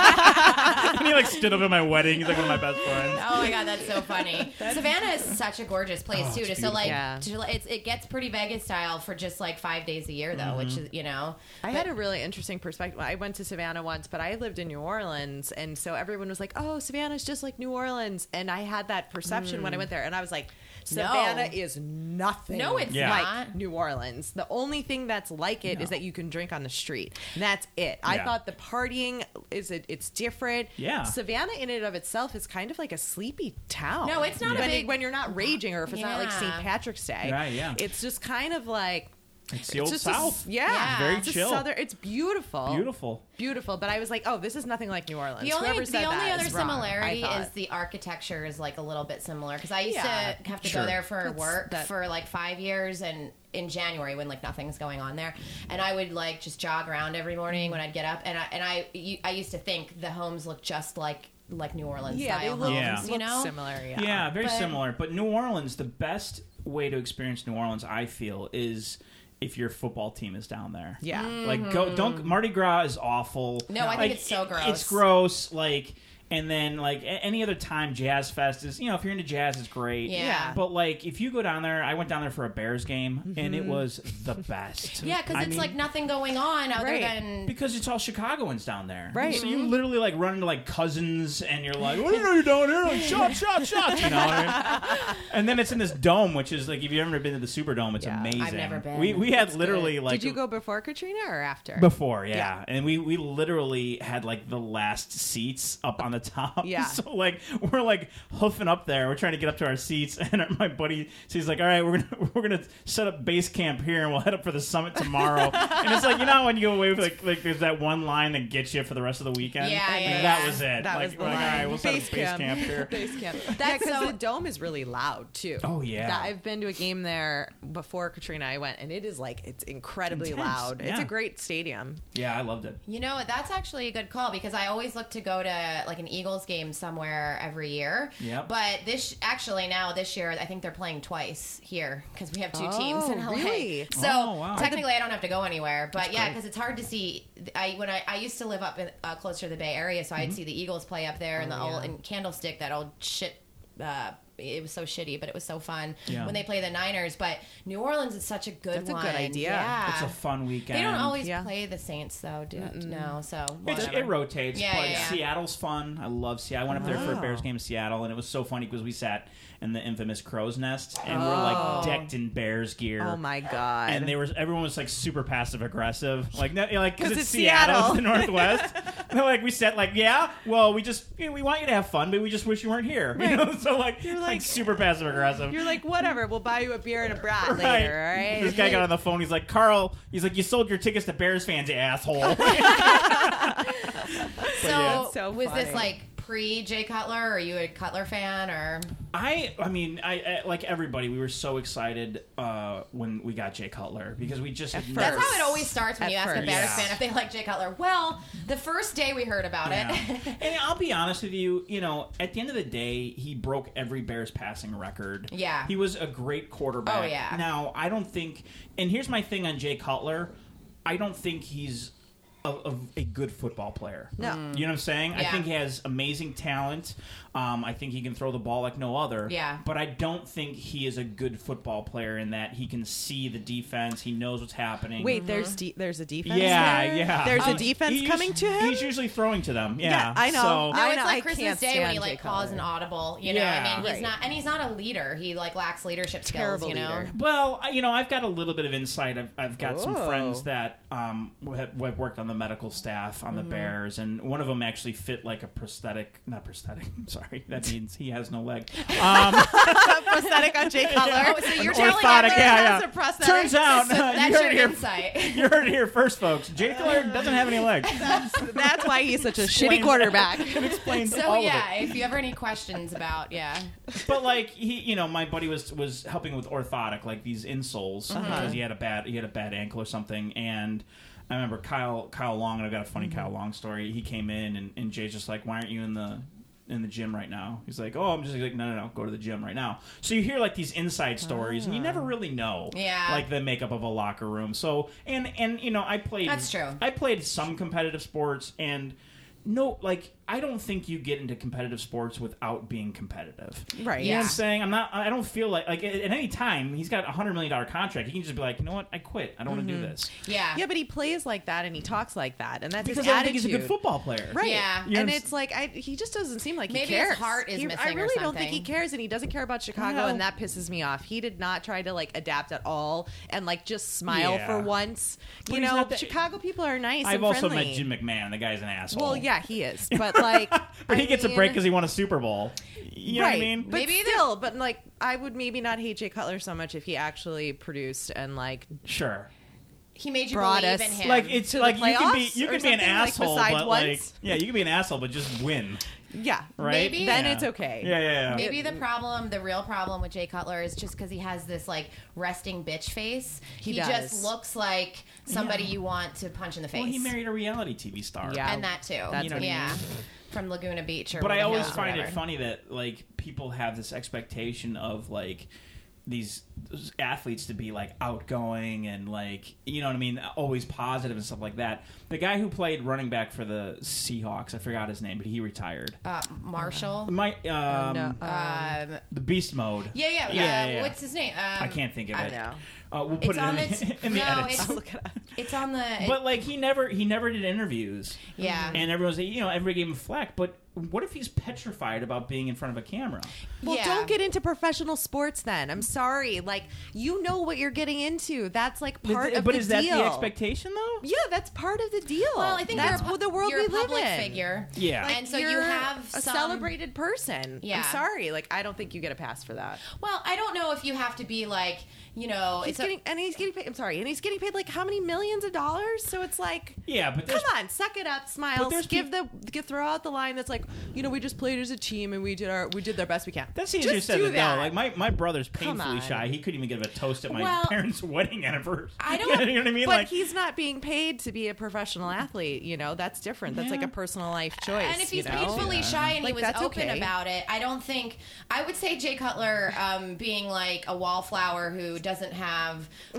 And he like stood up at my wedding. He's like one of my best friends. Oh my god, that's so funny. Savannah is such a gorgeous place Oh, too. it's To, so like. Yeah. to, it's, it gets pretty Vegas style for just like five days a year though, which Mm-hmm. is you know. I had a really interesting perspective. I went to Savannah once, but I lived in New Orleans, and so everyone was like, "Oh, Savannah's just like New Orleans," and I had that perception when I went there, and I was like, "Savannah is nothing. No, it's Yeah. like not. New Orleans. The only thing that's like it is No. that you can drink on the street. And that's it. I thought the partying is it. It's different. Yeah. Savannah in and of itself is kind of like a sleepy town. No, it's not a when, big- when you're not raging or if it's not like St. Patrick's Day. Right, yeah. It's just kind of like. It's the old just a- South. yeah, Yeah. Very it's chill. southern. It's beautiful, Beautiful. beautiful. But I was like, oh, this is nothing like New Orleans. The only Whoever the only that other is similarity thought. is the architecture is like a little bit similar because I used Yeah, to have to sure. go there for That's- work that- for like five years and in January when like nothing's going on there and I would like just jog around every morning mm. when I'd get up and I and I I used to think the homes look just like like New Orleans yeah, style homes Yeah. you know similar. Yeah, Yeah, very But- similar. But New Orleans, the best way to experience New Orleans, I feel, is if your football team is down there. yeah. Like go don't Mardi Gras is awful. Mm-hmm. No, I think Like, it's so it- gross. It's gross. Like and then like a- any other time, Jazz Fest is you know if you're into jazz, it's great. Yeah. But like if you go down there, I went down there for a Bears game and it mm-hmm. was the best. yeah because I it's mean, like nothing going on other Right. than because it's all Chicagoans down there, Right. So you mm-hmm. literally like run into like cousins, and you're like, "What are you down here? Like, shot, shot, shot!" You know. What I mean? And then it's in this dome, which is like, if you've ever been to the Superdome, it's Yeah. amazing. I've never been. We we had literally Good. like Did you go before Katrina or after? before, yeah. Yeah. And we we literally had like the last seats up on the top. Yeah. So like we're like hoofing up there. We're trying to get up to our seats, and my buddy, so he's like, "All right, we're gonna we're gonna set up base camp here, and we'll head up for the summit tomorrow." and it's like you know when you go away with like like there's that one line that gets you for the rest of the weekend. Yeah, Like, yeah, that was it. That like, was the we're like, line. All right, we'll set Base up base camp. camp here. Base camp. That's yeah, because so- the dome is really loud too. Oh, yeah. That- I've been to a game there before Katrina. I went, and it is like it's incredibly Intense, loud. It's a great stadium. Yeah, I loved it. You know, that's actually a good call because I always look to go to like an Eagles game somewhere every year. Yep. But this actually now this year I think they're playing twice here because we have two Oh, teams in LA. really? So Oh, wow. technically I don't have to go anywhere. But yeah, because it's hard to see. I when I, I used to live up in, uh, closer to the Bay Area, so Mm-hmm. I'd see the Eagles play up there and the Oh, old yeah. and Candlestick that old shit. Uh, it was so shitty, but it was so fun Yeah. when they play the Niners. But New Orleans is such a good That's a good idea. Yeah. It's a fun weekend. They don't always Yeah. play the Saints though, do no. So It's, it rotates, Yeah, but yeah, yeah. Seattle's fun. I love Seattle. I went up there for a Bears oh. game in Seattle, and it was so funny because we sat in the infamous crow's nest, and we're Oh. like decked in Bears gear. Oh my god. and they were everyone was like super passive aggressive, like no, like because it's, it's Seattle, Seattle. it's the Northwest. They're like we said, like yeah, well we just you know, we want you to have fun, but we just wish you weren't here. You know, so like You're like, like- super passive aggressive. You're like, whatever, we'll buy you a beer and a brat Right. later, all right? This guy got on the phone. He's like, Carl. He's like, you sold your tickets to Bears fans, you asshole. So, yeah. So was this like pre Jay Cutler? Or are you a Cutler fan or? I, I mean, I, I like everybody. We were so excited uh, when we got Jay Cutler because we just had That's how it always starts when you ask a first. Bears Yeah. fan if they like Jay Cutler. Well, the first day we heard about Yeah. it. and I'll be honest with you, you know, at the end of the day, he broke every Bears passing record. Yeah. He was a great quarterback. Oh, yeah. Now, I don't think, and here's my thing on Jay Cutler I don't think he's a, a, a good football player. No. You know what I'm saying? I think he has amazing talent. Um, I think he can throw the ball like no other. Yeah. But I don't think he is a good football player in that he can see the defense. He knows what's happening. Wait, there's de- there's a defense. Yeah, there? yeah. There's a Um, defense he coming us- to him. He's usually throwing to them. Yeah, Yeah, I know. So, No, I it's know, like Christmas Day when he like calls an audible. You know, Yeah. I mean, he's Right. not, and he's not a leader. He like lacks leadership skills. Terrible you know, leader. Well, I- you know, I've got a little bit of insight. I've, I've got some friends that um, have, have worked on the medical staff on the Mm-hmm. Bears, and one of them actually fit like a prosthetic. Not prosthetic. Sorry, that means he has no leg. Um, prosthetic on Jay Cutler. Oh, so you're An telling orthotic, us yeah, has yeah. a prosthetic? Turns out So you that's heard your here. insight. You heard it here first, folks. Jay Cutler doesn't have any legs. That's why he's such a shitty quarterback. It explains So all of it. yeah, if you ever any questions about yeah, but like he, you know, my buddy was was helping with orthotic, like these insoles, Uh-huh. because he had a bad he had a bad ankle or something, and. I remember Kyle Kyle Long, and I've got a funny Mm-hmm. Kyle Long story. He came in, and, and Jay's just like, "Why aren't you in the in the gym right now?" He's like, "Oh, I'm just like, no, no, no, go to the gym right now." So you hear like these inside stories, and you never really know, Ah. Yeah. like the makeup of a locker room. So and and you know, I played That's true. I played some competitive sports, and no, like I don't think you get into competitive sports without being competitive. Right. You know what Yeah. I'm saying? I'm not. I don't feel like like at, at any time he's got a hundred million dollar contract. He can just be like, you know what? I quit. I don't want to Mm-hmm. do this yeah, Yeah, but he plays like that and he talks like that, and that's because his I attitude. think he's a good football player. Right. Yeah. You know and it's like I, he just doesn't seem like Maybe he his cares. heart is He- missing I or really don't think he cares, and he doesn't care about Chicago, No. and that pisses me off. He did not try to like adapt at all and like just smile Yeah. for once. But you he's know, not that- Chicago people are nice. I've and also friendly. met Jim McMahon. The guy's an asshole. Well, yeah, he is, but like, but he I gets a mean- break because he won a Super Bowl. You know right. what I mean? But Maybe the- still, but like, I would maybe not hate Jay Cutler so much if he actually produced and like sure. he made you brought believe us- in him. Like it's To the like you can be playoffs you or can be an something, like, asshole, besides but like once? yeah, you can be an asshole, but just win, yeah, right? Maybe- Then Yeah. it's okay. Yeah, yeah, yeah. Maybe the problem, the real problem with Jay Cutler is just because he has this like resting bitch face. He just does. looks like somebody Yeah. you want to punch in the face. Well, he married a reality TV star. Yeah. and that too. That's You know what I yeah, mean? from Laguna Beach or. but I always find it funny that like people have this expectation of like these athletes to be like outgoing and like you know what I mean, always positive and stuff like that. The guy who played running back for the Seahawks, I forgot his name, but he retired. Uh, Marshall. My um, no, Um, the Beast Mode. yeah, yeah, Yeah, yeah. yeah, yeah. What's his name? Um, I can't think of I it. Know. Uh, we'll put It's it on in, its- the, in the no, edits. it's- I'll look it up. It's on the. But like he never he never did interviews. yeah. And everyone's like, you know, everybody gave him flack. But what if he's petrified about being in front of a camera? Well, Yeah. don't get into professional sports then. I'm sorry. Like, you know what you're getting into. That's like part of the thing. but the is deal. that the expectation though? Yeah, that's part of the deal. well, I think that's you're a, the world you're we a live public in. figure. Yeah. Like, and so you you're have a some- celebrated person. Yeah. I'm sorry. Like, I don't think you get a pass for that. Well, I don't know if you have to be like, you know, He's it's a- getting and he's getting paid. I'm sorry, and he's getting paid like how many millions of dollars? So it's like, Yeah, but come on, suck it up, smile, smiles, there's give the give, throw out the line that's like, like, you know, we just played as a team and we did our we did their best we can. That's easier Just said than that. no. Like my, my brother's painfully shy. He couldn't even give a toast at my Well, parents' wedding anniversary. I don't- you know what I mean? but like he's not being paid to be a professional athlete. You know, that's different. That's like a personal life choice. And if he's you know? painfully shy and Like, he was open okay. about it, I don't think I would say Jay Cutler um, being like a wallflower who doesn't have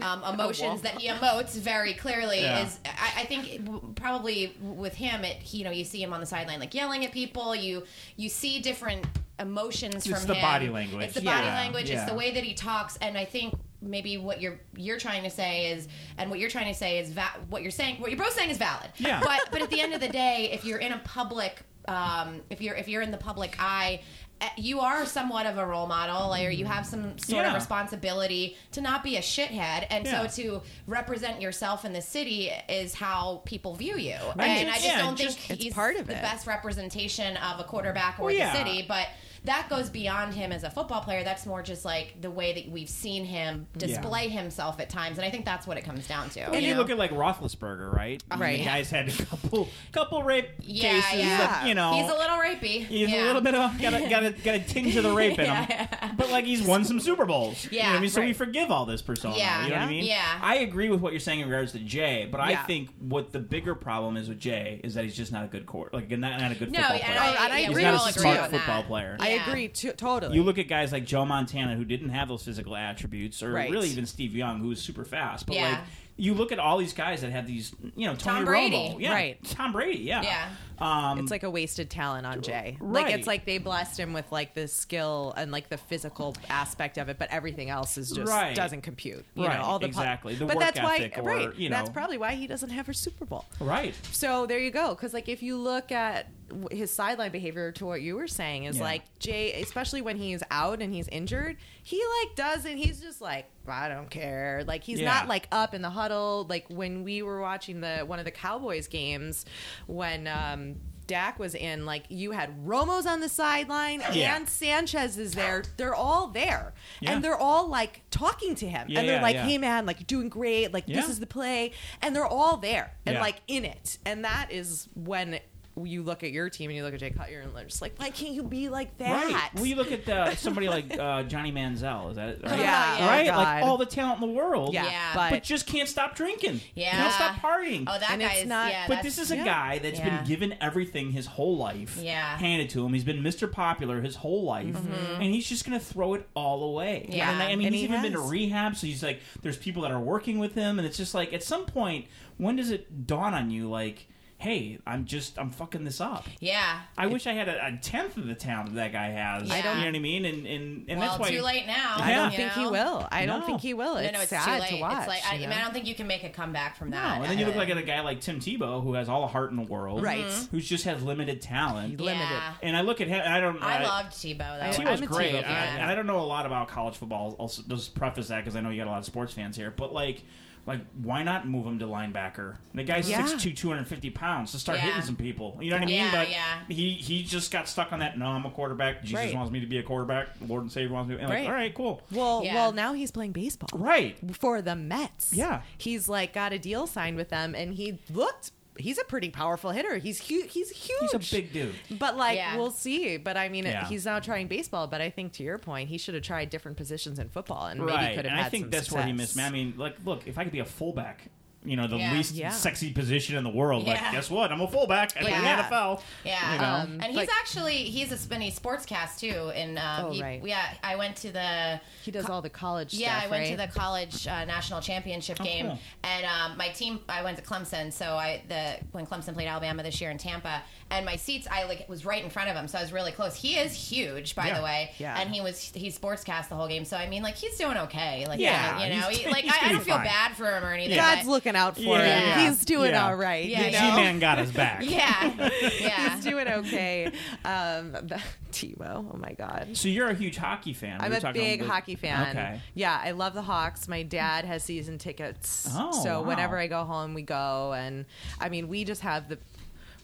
um, emotions that he emotes very clearly Yeah. is. I, I think w- probably with him, it he, you know you see him on the sideline like yelling at people. You you see different emotions It's from the him. body language. It's the body Yeah, language. It's the way that he talks, and I think maybe what you're you're trying to say is, and what you're trying to say is va- what you're saying. What you're both saying is valid. Yeah. But but at the end of the day, if you're in a public, um, if you're if you're in the public eye. Eh, You are somewhat of a role model, or you have some sort of responsibility to not be a shithead, and Yeah. so to represent yourself in the city is how people view you. Right. And I just Yeah, don't just- think he's part of the it. best representation of a quarterback or Well, yeah. the city, but that goes beyond him as a football player. That's more just like the way that we've seen him display himself at times, and I think that's what it comes down to. And you know? look at like Roethlisberger, right? I mean, Right. The guy's had a couple couple rape Yeah, cases. yeah. That, you know, he's a little rapey. He's yeah. a little bit of got a, got a got a tinge of the rape in him, but like he's won some Super Bowls. you know what I mean. So we forgive all this persona. Yeah. you know what I mean. Yeah. I agree with what you're saying in regards to Jay, but I think what the bigger problem is with Jay is that he's just not a good court, like not, not a good No, football player. I, I yeah, he's not a smart football player. I Yeah. agree to, totally. You look at guys like Joe Montana who didn't have those physical attributes, or Right. really even Steve Young who was super fast. But Yeah. like you look at all these guys that have these, you know, Tony Tom Brady. Romo, yeah, Right. Tom Brady, yeah, Yeah. Um, it's like a wasted talent on Jay. Right. Like it's like they blessed him with like the skill and like the physical aspect of it, but everything else is just Right. doesn't compute. You Right, know, all the exactly. The but that's why, or, right? you That's probably why he doesn't have a Super Bowl. right. So there you go. Because like if you look at his sideline behavior to what you were saying is Yeah. like Jay, especially when he's out and he's injured, he like does it. He's just like I don't care. Like he's Yeah. not like up in the huddle. Like when we were watching the one of the Cowboys games when. um Dak was in, like you had Romo's on the sideline Yeah. and Sanchez is there. They're all there. Yeah. And they're all like talking to him. Yeah, and they're like, hey man, like you're doing great. Like this is the play. And they're all there and like in it. And that is when you look at your team and you look at Jay Cutler and they're just like, why can't you be like that? Right. Well, you look at uh, somebody like uh, Johnny Manziel. Is that it? Right? Yeah. Oh, Right. God. Like all the talent in the world. yeah, Yeah. but, But just can't stop drinking. Yeah. Can't stop partying. Oh, that And it's guy's not- Yeah, But this is a yeah. guy that's Yeah. been given everything his whole life. Yeah. Handed to him. He's been Mr. Popular his whole life. And he's just going to throw it all away. Yeah. And I mean, And he's he even been to rehab. So he's like, there's people that are working with him. And it's just like, at some point, when does it dawn on you, like, hey, I'm just, I'm fucking this up? yeah. I wish I had a, a tenth of the talent that guy has. I don't- You know what I mean? And and, and well, that's why too late now. I don't you think he will. I don't No. think he will. No, It's, no, it's sad too late. to watch. it's like I, you I, mean. I don't think you can make a comeback from No, that. and then you look like at a guy like Tim Tebow who has all the heart in the world, Right. Mm-hmm. Who's just has limited talent. limited. Yeah. And I look at him, I don't. I loved Tebow though. Tebow's I'm great, Tebow I- fan. and I don't know a lot about college football. I'll just preface that because I know you got a lot of sports fans here. But like, like why not move him to linebacker? The guy's Yeah. 6'2", 250 pounds to start Yeah. hitting some people. You know what I mean? Yeah, but yeah. he he just got stuck on that. No, I'm a quarterback. Jesus Right. wants me to be a quarterback. Lord and Savior wants me. And like, Right. all right, cool. Well, Yeah. well, now he's playing baseball. Right. for the Mets. Yeah. he's like got a deal signed with them, and he looked. He's a pretty powerful hitter. He's huge. He's huge. He's a big dude. But like, Yeah. we'll see. But I mean, Yeah. he's now trying baseball. But I think to your point, he should have tried different positions in football, and maybe right. could have and had I think some that's where he success. missed. me. I mean, like, look, if I could be a fullback, you know, the Yeah. least Yeah. sexy position in the world, like, guess what? I'm a fullback in Yeah. the NFL. Yeah, You know? Um, and he's like- actually he's a spinny sportscast too. And um, Oh, he, right. yeah, I went to the He does all the college yeah, stuff. I went to the college uh, national championship Oh, game, cool. and um, my team. I went to Clemson, so I the when Clemson played Alabama this year in Tampa, and my seats I like was right in front of him, so I was really close. He is huge, by Yeah. the way, Yeah. and he was he sportscast the whole game. So I mean, like he's doing okay. Like Yeah, you know, he's- he, like he's I, I don't feel fine. bad for him or anything. God's but- looking out for Yeah, him. yeah. He's doing Yeah. all right. Yeah, you know? G-Man got his back. Yeah, yeah. He's doing okay. Um, but- Tebow, oh my god. So you're a huge hockey fan. I'm were a big about- hockey fan. Okay. Yeah, I love the Hawks. My dad has season tickets. Oh, so wow. whenever I go home, we go. And I mean, we just have the.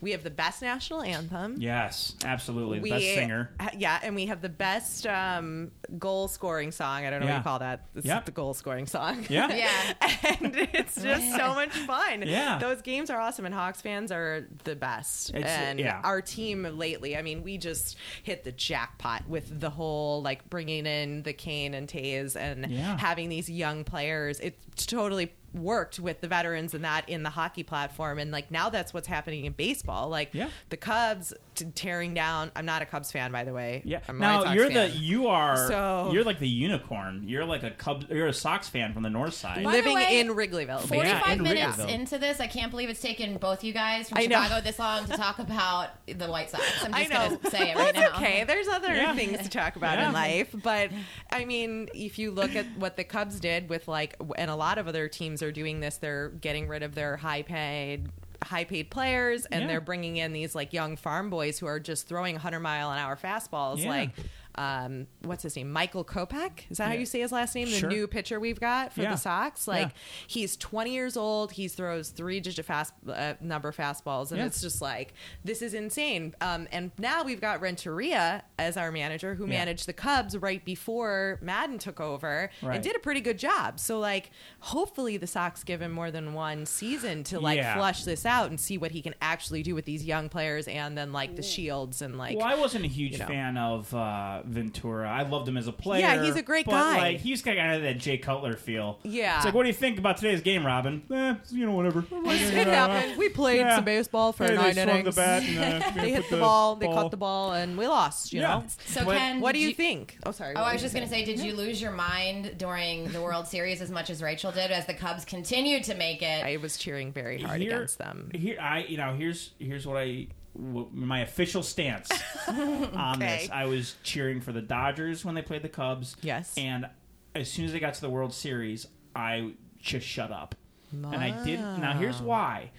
We have the best national anthem. Yes, absolutely. We, Best singer. Yeah, and we have the best um, goal scoring song. I don't know what Yeah. you call that. It's Yep. the goal scoring song. Yeah. Yeah. and it's just so much fun. Yeah. Those games are awesome, and Hawks fans are the best. It's- and yeah. our team lately, I mean, we just hit the jackpot with the whole like bringing in the Kane and Toews and Yeah. having these young players. It totally worked with the veterans and that in the hockey platform and like now that's what's happening in baseball like Yeah. the cubs t- tearing down i'm not a cubs fan by the way Yeah. I'm now you're fan. the you are So- you're like the unicorn. You're like a Cubs. You're a Sox fan from the north side. By living way, in wrigleyville 45 Yeah, in minutes Wrigleyville. into this, I can't believe it's taken both you guys from I know. Chicago this long to talk about the White Sox. I'm I just know. going to say it right That's now. okay. There's other Yeah. things to talk about Yeah. in life, but I mean, if you look at what the Cubs did with like, and a lot of other teams are doing this, they're getting rid of their high paid. High paid players, and Yeah. they're bringing in these like young farm boys who are just throwing 100 mile an hour fastballs. Yeah. Like, um, what's his name? Michael Kopech. Is that how you say his last name? The Sure. new pitcher we've got for Yeah. the Sox. Like, Yeah. he's 20 years old. He throws three digit fast uh, number fastballs, and Yeah. it's just like this is insane. Um, and now we've got Renteria as our manager, who Yeah. managed the Cubs right before Maddon took over Right. and did a pretty good job. So like, hopefully the Sox give him more than one season to like Yeah. flush this out and see what he can actually do with these young players, and then like the Shields and like. well, I wasn't a huge you know. fan of uh, Ventura. I loved him as a player. Yeah, he's a great but, guy. Like, he's got kind of that Jay Cutler feel. Yeah. It's like, what do you think about today's game, Robin? Eh, you know, whatever. it happened. We played Yeah. some baseball for Hey, nine they swung innings. the bat and, uh, they hit put the, ball, they caught the ball, and we lost. You Yeah. know. So, What- Ken, What do did you think? Oh, sorry. Oh, I was just going to say, did you lose your mind during the World Series as much as Rachel did as the Cubs continued to make it? I was cheering very hard Here- against them. Here, I you know, here's here's what I w- my official stance on Okay. this. I was cheering for the Dodgers when they played the Cubs. Yes. and as soon as they got to the World Series, I just shut up, and I did. Now here's why.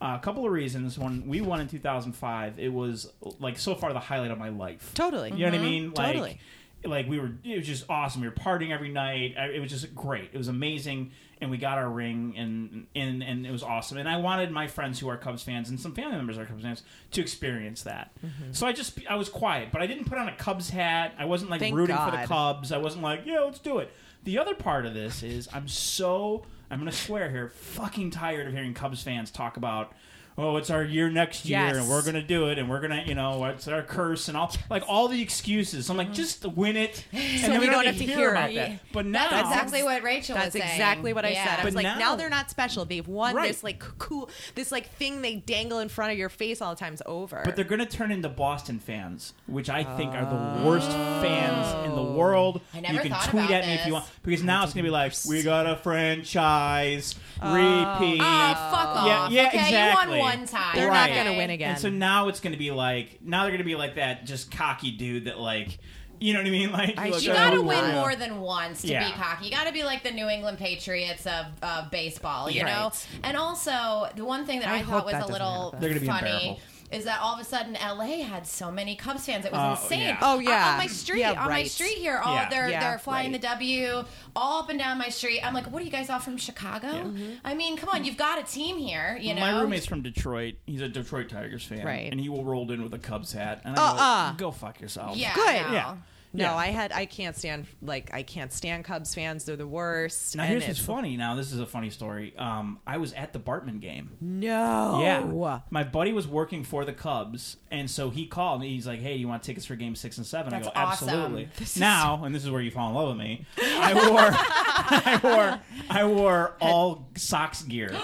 Uh, a couple of reasons. When we won in 2005, it was like so far the highlight of my life. Totally. You know what I mean? Like, Totally. Like we were, it was just awesome. We were partying every night. It was just great. It was amazing, and we got our ring, and and and it was awesome. And I wanted my friends who are Cubs fans and some family members are Cubs fans to experience that. Mm-hmm. So I just I was quiet, but I didn't put on a Cubs hat. I wasn't like Thank rooting for the Cubs. I wasn't like, yeah, let's do it. The other part of this is I'm so I'm gonna swear here, fucking tired of hearing Cubs fans talk about. Oh, it's our year next year, Yes. and we're gonna do it, and we're gonna, you know, it's our curse, and all like all the excuses. I'm like, mm-hmm. just win it, and So then we don't don't have to hear about it. that. But now, That's exactly what Rachel That's was saying. exactly what I Yeah. said. I was But like, now, now- they're not special. They've won Right. this like cool, this like thing they dangle in front of your face all the time's over. But they're going to turn into Boston fans, which I think are the worst fans in the oh. world. I never you can thought tweet about at me if you want, because now it's going to be like, we got a franchise repeat. Oh, ah, fuck off. Yeah, yeah, okay, exactly. you won one time. They're not gonna win again. And so now it's going to be like, now they're going to be like that just cocky dude that like, you know what I mean? Like, I look, You gotta win yeah. more than once to Yeah. be cocky. You gotta be like the New England Patriots of, of baseball, you Right. know? And also, the one thing that I, I thought was that a doesn't little happen. They're gonna be funny unbearable. Is that all of a sudden LA had so many Cubs fans. It was Oh, insane. yeah. Oh, yeah. On, my street, Yeah, on my street here, all Yeah. they're Yeah, they're flying right. the W all up and down my street. I'm like, what are you guys all from Chicago? Mm-hmm. I mean, come on, you've got a team here, you know? My roommate's from Detroit. He's a Detroit Tigers fan, Right. And he will rolled in with a Cubs hat, and I Uh-uh. go, go fuck yourself. yeah, Good. no. Yeah. No, Yeah. I had I can't stand like I can't stand Cubs fans. They're the worst. Now and here's what's funny. Now this is a funny story. Um, I was at the Bartman game. No. Yeah, my buddy was working for the Cubs, and so he called me. He's like, "Hey, you want tickets for Game Six and 7? I go, awesome. "Absolutely." This is- Now, and this is where you fall in love with me. I wore, I wore, I wore all Sox gear,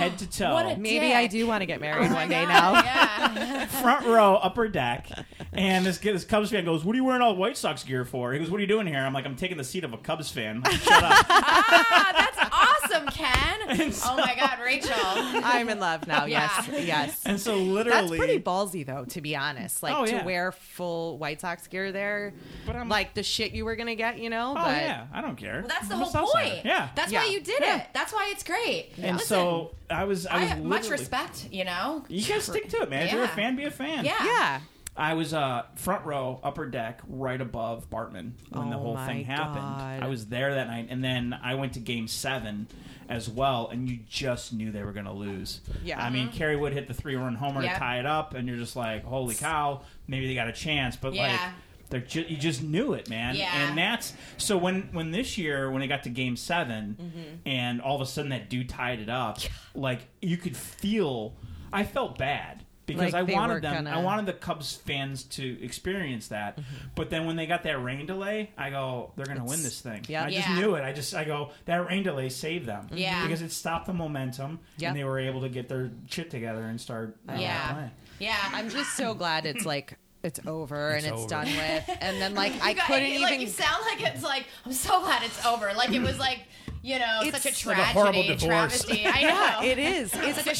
head to toe. What a Maybe dick. I do want to get married Oh my one day God, now. Yeah. front row, upper deck, and this this Cubs fan goes, "What are you wearing all White Sox gear for?" He goes, "What are you doing here?" I'm like, "I'm taking the seat of a Cubs fan." Like, Shut up. ah, that's awesome, Ken. oh my God, Rachel. I'm in love now. Yes, Yeah. yes. And so literally, That's literally, pretty ballsy, though, to be honest. Like Oh, to wear full White Sox gear there, But I'm- like the shit you were gonna get, you know. Oh but yeah, I don't care. Well, that's the I'm whole point. Yeah, That's Yeah. why you did Yeah. it. That's why it's great. and Listen, so I was, I I was have much respect, you know? You gotta stick to it, man. If you're a fan, be a fan. Yeah. yeah. I was uh, front row, upper deck, right above Bartman when the Oh whole my thing happened. God. I was there that night, and then I went to Game Seven as well, and you just knew they were going to lose. Yeah. I mean, Kerry Wood hit the three-run homer Yep. to tie it up, and you're just like, "Holy cow! Maybe they got a chance." But like, Yeah. they're ju- you just knew it, man. Yeah. And that's so when when this year when it got to Game 7 Mm-hmm. and all of a sudden that dude tied it up, like you could feel. I felt bad because Like I wanted them. gonna- I wanted the Cubs fans to experience that. Mm-hmm. But then when they got that rain delay, I go, they're going to win this thing. Yep. I just Yeah. knew it. I just I go that rain delay saved them. Yeah. because it stopped the momentum Yep. and they were able to get their shit together and start. uh, Yeah. playing. Yeah. I'm just so glad it's like it's over It's and it's over. done with. And then like I got- couldn't like, even. You sound like it's like I'm so glad it's over. Like it was like you know It's such a like a tragedy, horrible divorce. travesty. I know yeah, it is. It's It's such a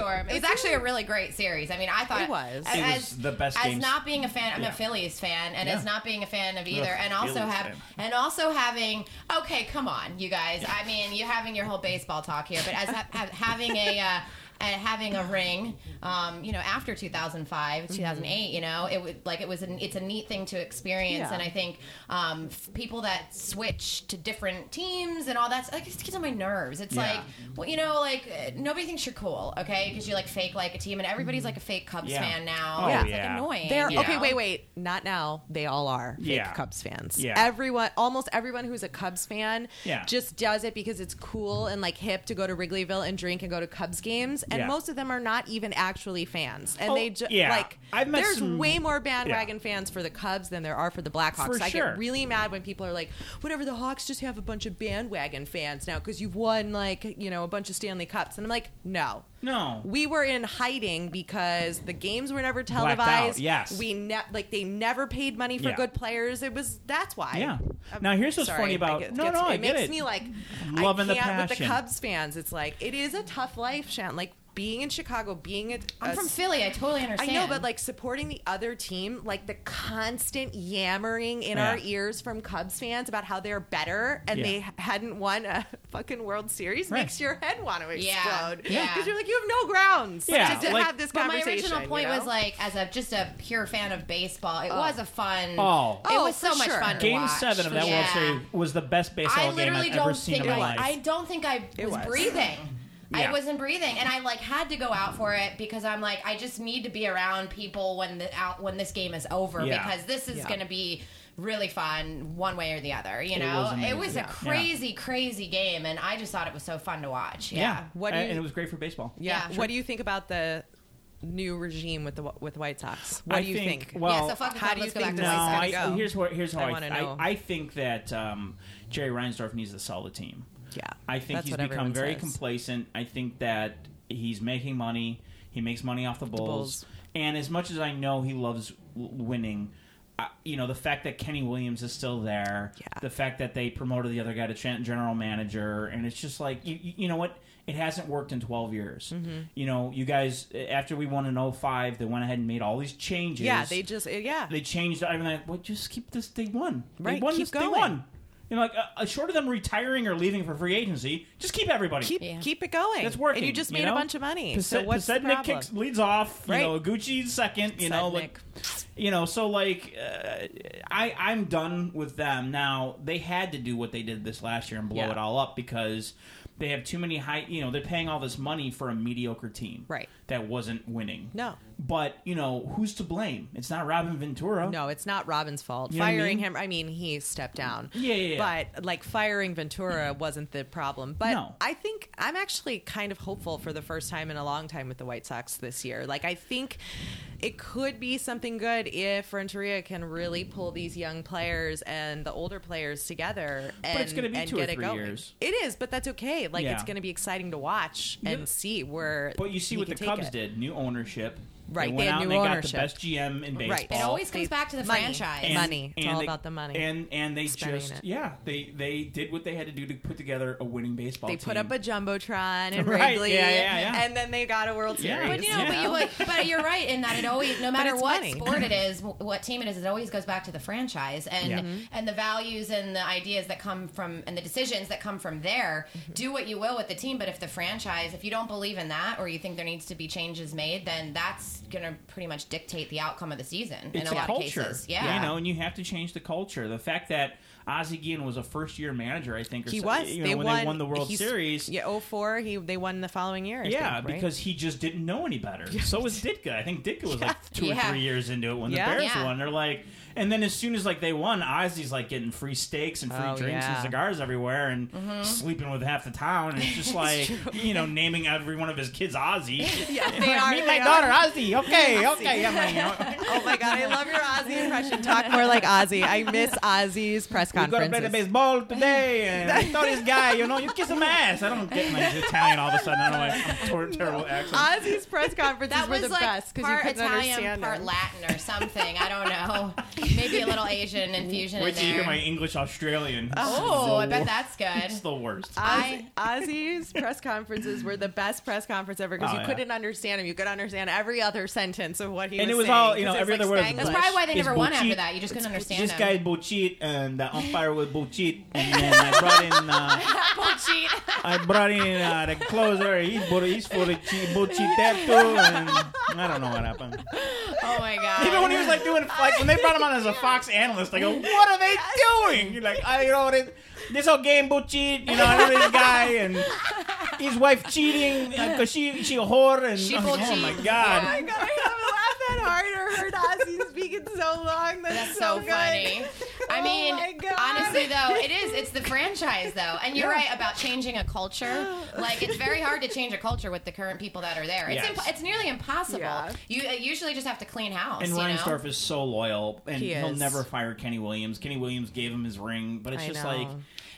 shitstorm. It was it's actually a really great series. I mean, I thought It was. As, It was the best As games. not being a fan, I'm Yeah. a Phillies fan, and Yeah. as not being a fan of either, Ugh, and also Phillies have, fan. and also having. Okay, come on, you guys. I mean, you're having your whole baseball talk here, but as ha- ha- having a. Uh, and having a ring, um, you know, after 2005, 2008, you know, it would like it was an, it's a neat thing to experience, Yeah. and I think um, f- people that switch to different teams and all that, like it gets on my nerves. It's Yeah. like, well, you know, like uh, nobody thinks you're cool, okay, because you like fake like a team, and everybody's like a fake Cubs Yeah. fan now. Oh, it's like yeah. annoying. They're okay. know? Wait, wait. Not now. They all are fake Yeah. Cubs fans. Yeah. Everyone, almost everyone who's a Cubs fan, Yeah. just does it because it's cool and like hip to go to Wrigleyville and drink and go to Cubs games. And Yeah. most of them are not even actually fans. And Oh, they just yeah. like there's some- way more bandwagon fans for the Cubs than there are for the Blackhawks. For I sure. get really mad when people are like, "Whatever, the Hawks just have a bunch of bandwagon fans now because you've won like you know a bunch of Stanley Cups." And I'm like, no. No. We were in hiding because the games were never televised. yes. We ne- like they never paid money for Yeah. good players. It was that's why. Yeah. Um, Now, here's what's sorry, funny about- it no, gets- no, I it get makes me like Loving I the can't with the. Cubs fans. It's like it is a tough life, Shan. Like being in Chicago, being a, I'm from Philly. I totally understand. I know, but like supporting the other team, like the constant yammering in our ears from Cubs fans about how they're better and Yeah. they hadn't won a fucking World Series Right. makes your head want to explode. Yeah. because you're like you have no grounds. Yeah, to, to like- have this But my conversation. original you point know? was like, as a just a pure fan of baseball, it oh. was a fun. Oh. it Oh, so for much sure. fun. to Game watch. seven of that Yeah. World Series was the best baseball I game I've ever don't seen think in my I, life. I don't think I was, was. breathing. I wasn't breathing, and I like had to go out for it because I'm like, I just need to be around people when the out when this game is over Yeah. because this is Yeah. going to be really fun one way or the other. You It know, was it was a Yeah. crazy, crazy game, and I just thought it was so fun to watch. yeah. Yeah. What do and, you- and it was great for baseball. Yeah. Yeah. What do you think about the new regime with the with the White Sox? What I do you think? Well, yeah, so fuck how do you think back to this no, the is White I, gonna go? here's what here's how I I, wanna I. I think that um, Jerry Reinsdorf needs to sell the team. Yeah, I think that's he's what become everyone very says. complacent. I think that he's making money. He makes money off the Bulls. Bulls. And as much as I know he loves w- winning, uh, you know, the fact that Kenny Williams is still there, Yeah. the fact that they promoted the other guy to gen- general manager, and it's just like, you, you you know what? It hasn't worked in 12 years. Mm-hmm. You know, you guys, after we won in 05, they went ahead and made all these changes. Yeah, they just yeah. They changed. I'm like, well, just keep this. They won. They Right, won keep this. They going. won. You know, like uh, short of them retiring or leaving for free agency, just keep everybody. keep Yeah. keep it going. It's working. and you just you made know? a bunch of money. Pase- so what's the Podsednik problem? kicks leads off. You Right. know, Gucci's second. You know, like you know, so like uh, I I'm done with them now. They had to do what they did this last year and blow Yeah. it all up because they have too many high. You know, they're paying all this money for a mediocre team, Right. That wasn't winning. No. but you know, who's to blame? It's not Robin Ventura. No, it's not Robin's fault. You what I firing mean? him, I mean, he stepped down. Yeah, yeah, yeah. But like firing Ventura wasn't the problem. But No. I think I'm actually kind of hopeful for the first time in a long time with the White Sox this year. Like I think it could be something good if Renteria can really pull these young players and the older players together. And, it's gonna be and two or get it three going. years. It is, but that's okay. Like Yeah. it's going to be exciting to watch and Yeah. see where. But you see what the Cubs it. did: new ownership. Right, They they went had out and new they ownership. got the best GM in baseball. Right. It always comes back to the money. franchise. And- Money. It's all they- about the money. And and they Spending just it. yeah they they did what they had to do to put together a winning baseball. Team. They team. put up a jumbotron and Right, Wrigley, yeah, yeah, yeah. and then they got a World Yeah. Series. But you know, but, you, but you're right in that it always, no matter what funny. sport it is, what team it is, it always goes back to the franchise and Yeah. Mm-hmm. and the values and the ideas that come from and the decisions that come from there. Mm-hmm. Do what you will with the team, but if the franchise, if you don't believe in that, or you think there needs to be changes made, then that's gonna pretty much dictate the outcome of the season in a a lot culture. of cases. Yeah, you know, and you have to change the culture. The fact that Ozzie Guillen was a first year manager, I think, or He so- was. You know, they when won, they won the World Series. Yeah, 04, He they won the following year. I Yeah, think, right? because he just didn't know any better. So was Ditka. I think Ditka was like two or three years into it when Yeah. the Bears Yeah. won. They're like, and then as soon as like they won, Ozzie's like getting free steaks and free Oh, drinks and cigars everywhere and Mm-hmm. sleeping with half the town. And it's just like you know naming every one of his kids Ozzie. yeah, Like, are. Meet they my are. daughter Ozzie. Okay, okay. I'm like, you know, Oh my god, I love your Ozzie impression. Talk more like Ozzie. I miss Ozzie's press conferences. we gotta play the baseball today, and I saw this guy. You know, you kiss him ass. I don't get my Italian all of a sudden. I don't why I'm tor- terrible accent. Ozzie's press conferences That were was the like best because you part couldn't Italian, understand part them. Latin or something. I don't know. Maybe a little Asian infusion Wait in till you hear my English Australian. oh, I bet that's good. It's good. the worst. I- Ozzie's press conferences were the best press conference ever because Oh, you yeah. couldn't understand him. You could understand every other sentence of what he And was it was saying. all, you know, 'cause every it's other word like was That's probably why they never won after that. You just couldn't understand This them. guy's bullshit, and the umpire was bullshit. And then I brought in, uh, bullshit. I brought in uh, the closer. He's he's full of cheat, bullshit that too. And I don't know what happened. Oh my god. Even when he was like doing, like when they brought him on as a Fox analyst, I go, what are they doing? You're like, I, you know, this, this whole game bullshit. You know, I know this guy and his wife cheating because she she a whore and She oh bull my god. Oh my god, I laughed that hard or heard Ozzie speak in so long. That's, That's so, good. funny. I Oh mean, my God. honestly though, it is. It's the franchise though, and you're right about changing a culture. Like it's very hard to change a culture with the current people that are there. It's Yes. imp- it's nearly impossible. Yeah. You uh, usually just have to clean house. And you know? Reinsdorf is so loyal, and He he will never fire Kenny Williams. Kenny Williams gave him his ring, but it's I just know. like,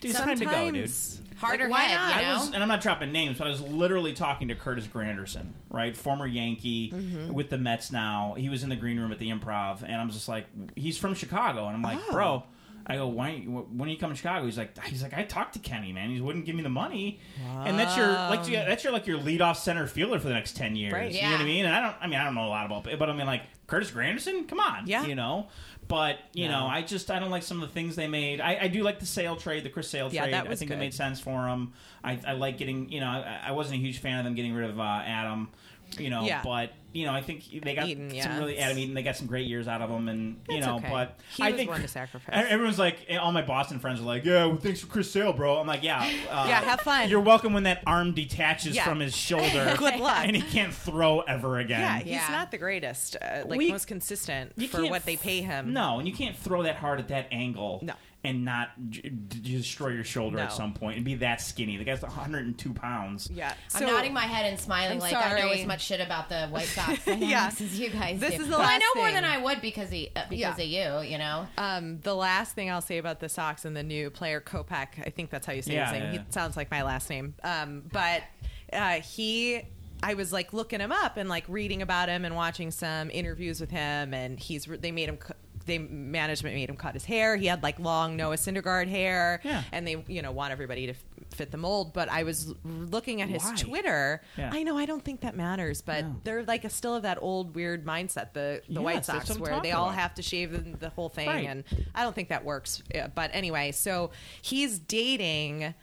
dude, it's time to go, dude. Sometimes- harder Like, why head. not? You I know. was, and I'm not dropping names, but I was literally talking to Curtis Granderson, right, former Yankee Mm-hmm. with the Mets now. He was in the green room at the Improv, and I'm just like, he's from Chicago, and I'm like, Oh. bro. I go, why? When are you coming to Chicago? He's like, he's like, I talked to Kenny, man. He wouldn't give me the money, and that's your like, that's your like your leadoff center fielder for the next ten years. Right. You know what I Yeah. mean? And I don't, I mean, I don't know a lot about, it, but I mean, like Curtis Granderson, come on, Yeah. you know. But you No. know, I just I don't like some of the things they made. I, I do like the sale trade, the Chris Sale Yeah, trade. that I think good. it made sense for him. I, I like getting, you know, I, I wasn't a huge fan of them getting rid of uh, Adam, you know, Yeah. but you know, I think they got Eaton, some yeah. really Adam Eaton. They got some great years out of him, and you It's know, okay. but He I was think one to sacrifice. Everyone's like, all my Boston friends are like, yeah, well, thanks for Chris Sale, bro. I'm like, yeah, uh, Yeah, have fun. You're welcome when that arm detaches Yeah. from his shoulder. Good luck. and he can't throw ever again. Yeah, he's Yeah. not the greatest, uh, like We- most consistent for what they pay him. No, and you can't throw that hard at that angle. No. And not j- d- destroy your shoulder at No. some point and be that skinny. The guy's 102 pounds. Yeah, I'm nodding my head and smiling I'm like I know as much shit about the White Sox dynamics Yeah. as you guys This do. is the but I last know more than I would because he, uh, because Yeah. of you. You know. Um, the last thing I'll say about the Sox and the new player Kopech, I think that's how you say Yeah, his name. yeah, He sounds like my last name. Um, but uh, he, I was like looking him up and like reading about him and watching some interviews with him, and he's they made him. They management made him cut his hair. He had like long Noah Syndergaard hair, Yeah. and they you know want everybody to f- fit the mold. But I was looking at his Why? Twitter. Yeah. I know I don't think that matters, but No. they're like a, still of that old weird mindset. The the Yes, White Sox where they talking all about. have to shave the, the whole thing, Right. and I don't think that works. Uh, But anyway, so he's dating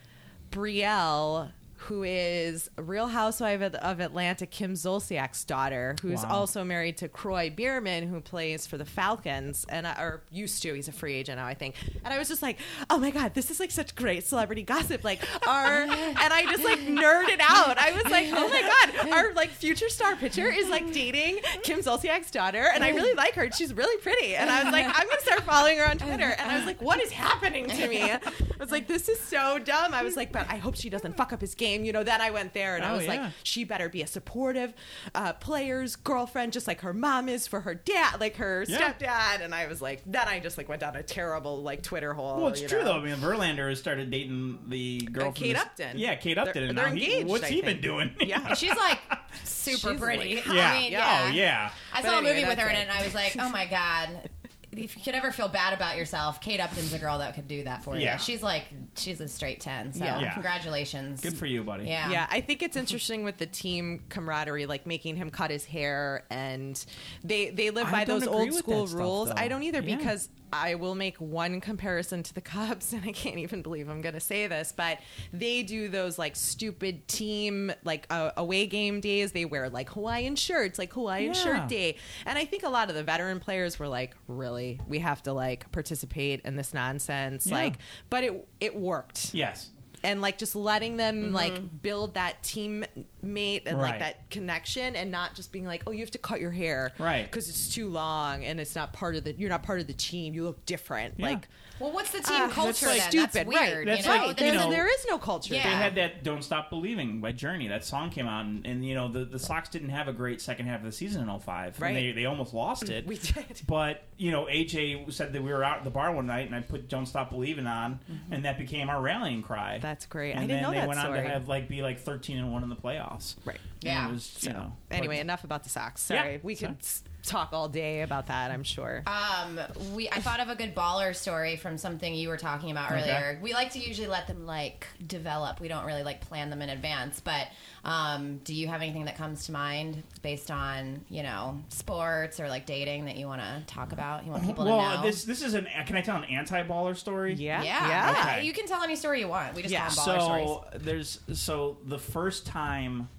Brielle, who is a Real Housewife of, Atlanta, Kim Zolciak's daughter, who's Wow. also married to Kroy Biermann, who plays for the Falcons, and I- or used to. He's a free agent now, I think. And I was just like, oh my god, this is like such great celebrity gossip. Like our, and I just like nerded out. I was like, oh my god, our like future star pitcher is like dating Kim Zolciak's daughter, and I really like her. She's really pretty, and I was like, I'm gonna start following her on Twitter. And I was like, what is happening to me? I was like, this is so dumb. I was like, but I hope she doesn't fuck up his game. You know, then I went there and I Oh, was like, she better be a supportive uh, player's girlfriend, just like her mom is for her dad, like her Yeah. stepdad. And I was like, then I just like went down a terrible like Twitter hole. Well, it's you true know? though. I mean, Verlander has started dating the girl, Uh, Kate the- Upton. Yeah, Kate Upton. They're- and they're now he- engaged, what's I he been doing? Yeah. She's like super She's pretty. like- yeah. I mean, Oh, yeah. I But saw anyway, a movie with her in it, it. and I was like, oh my god. If you could ever feel bad about yourself, Kate Upton's a girl that could do that for you. Yeah. you. She's like she's a straight ten. So Yeah. Yeah. congratulations. Good for you, buddy. Yeah. Yeah, I think it's interesting with the team camaraderie, like making him cut his hair, and they they live I by those old school stuff, rules. though. I don't either Yeah. because I will make one comparison to the Cubs, and I can't even believe I'm going to say this, but they do those like stupid team like uh, away game days. They wear like Hawaiian shirts, like Hawaiian Yeah. shirt day, and I think a lot of the veteran players were like, "Really, we have to like participate in this nonsense?" Yeah. Like, but it it worked Yes. And like just letting them Mm-hmm. like build that teammate and Right. like that connection and not just being like oh you have to cut your hair Right. because it's too long and it's not part of the you're not part of the team you look different Yeah. like Well, what's the team ah, culture that's then? stupid That's right weird. That's you know? like, There's you know- there is no culture Yeah. They had that "Don't Stop Believing" by Journey. That song came out, and, and you know the, the Sox didn't have a great second half of the season in 05. Right. And they, they almost lost it. we did But you know, AJ said that we were out at the bar one night, and I put "Don't Stop Believing" on, and that became our rallying cry. Mm-hmm. That's great. And I didn't then know they that went on to have like be like thirteen and one in the playoffs. right And Yeah. It was, you know, anyway but- enough about the Sox sorry Yeah, we could sorry. S- talk all day about that I'm sure Um, we I thought of a good baller story from something you were talking about Okay. earlier. We like to usually let them like develop. We don't really like plan them in advance. But um, do you have anything that comes to mind based on you know sports or like dating that you want to talk about? You want people well, to know? Well, this this is an. Can I tell an anti-baller story? yeah yeah, yeah yeah. Okay. You can tell any story you want. We just Yeah. call them baller stories. So there's so the first time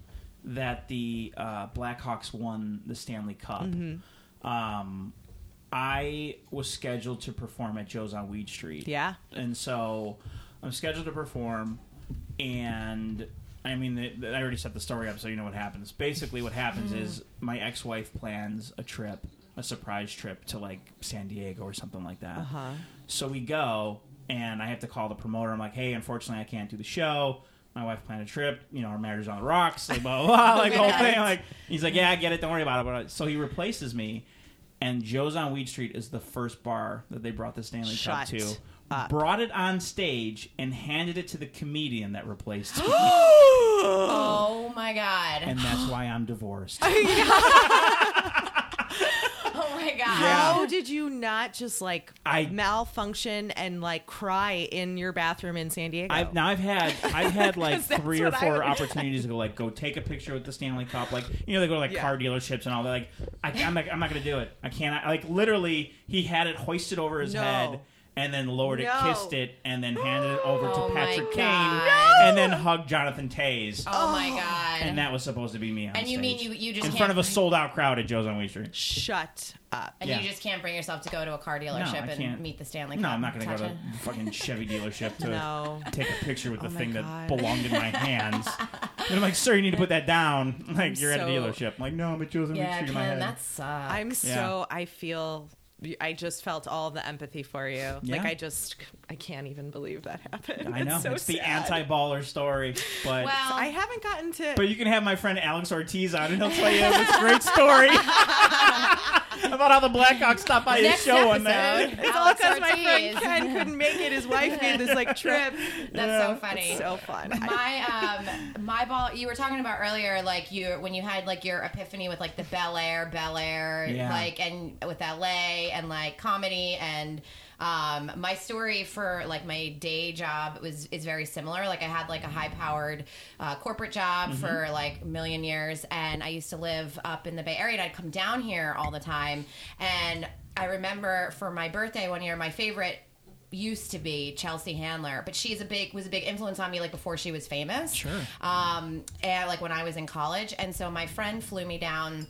that the uh, Blackhawks won the Stanley Cup, Mm-hmm. um, I was scheduled to perform at Joe's on Weed Street. Yeah. and so I'm scheduled to perform, and I mean, the, the- I already set the story up, so you know what happens. Basically, what happens is my ex-wife plans a trip, a surprise trip to like San Diego or something like that. Uh-huh. So we go, and I have to call the promoter. I'm like, hey, unfortunately, I can't do the show. My wife planned a trip. You know, our marriage is on the rocks. Like, blah, blah, blah, like the whole thing. Like, he's like, yeah, I get it. Don't worry about it. But so he replaces me, and Joe's on Weed Street is the first bar that they brought the Stanley Cup to. up. Brought it on stage and handed it to the comedian that replaced me, Oh my god! and that's why I'm divorced. my god! How did you not just like I- malfunction and like cry in your bathroom in San Diego? I've now I've had I've had like 'Cause that's three or what I four opportunities to go like go take a picture with the Stanley Cup like you know they go to like Yeah. car dealerships and all that like I, I'm like I'm not gonna do it I can't like literally he had it hoisted over his No. head and then lowered it No. kissed it and then handed it over Oh to my Patrick Kane God. and then hugged Jonathan Toews Oh my oh. god! and that was supposed to be me on And you mean stage. you you just in can't front of a sold out crowd at Joe's on Weed Street Shut up. And Yeah. you just can't bring yourself to go to a car dealership I and can't meet the Stanley Cup. no I'm not gonna go touch to it. the fucking Chevy dealership to No. take a picture with oh the Oh my thing that God. belonged in my hands. and I'm like, sir, you need to put that down. Like, you're at a so- dealership. I'm like, no, I'm at Joe's and Yeah, in my Ken, head. that sucks. I'm so I feel I just felt all the empathy for you. Like I just I can't even believe that happened. I know. It's, so it's the anti-baller story. But well, I haven't gotten to but you can have my friend Alex Ortiz on, and he'll tell you this great story about how the Blackhawks stopped by his next show one episode, night. It's all Alex because my friend Ortiz. Ken couldn't make it. His wife made this like trip. That's so funny. It's so fun. My um my ball you were talking about earlier like you when you had like your epiphany with like the Bel Air Bel Air Yeah. like and with LA and like comedy and um my story for like my day job was is very similar like I had like a high powered uh, corporate job for like a million years and I used to live up in the Bay Area and I'd come down here all the time and I remember for my birthday one year my favorite used to be Chelsea Handler, but she's a big was a big influence on me like before she was famous. Sure. Um, and like when I was in college, and so my friend flew me down.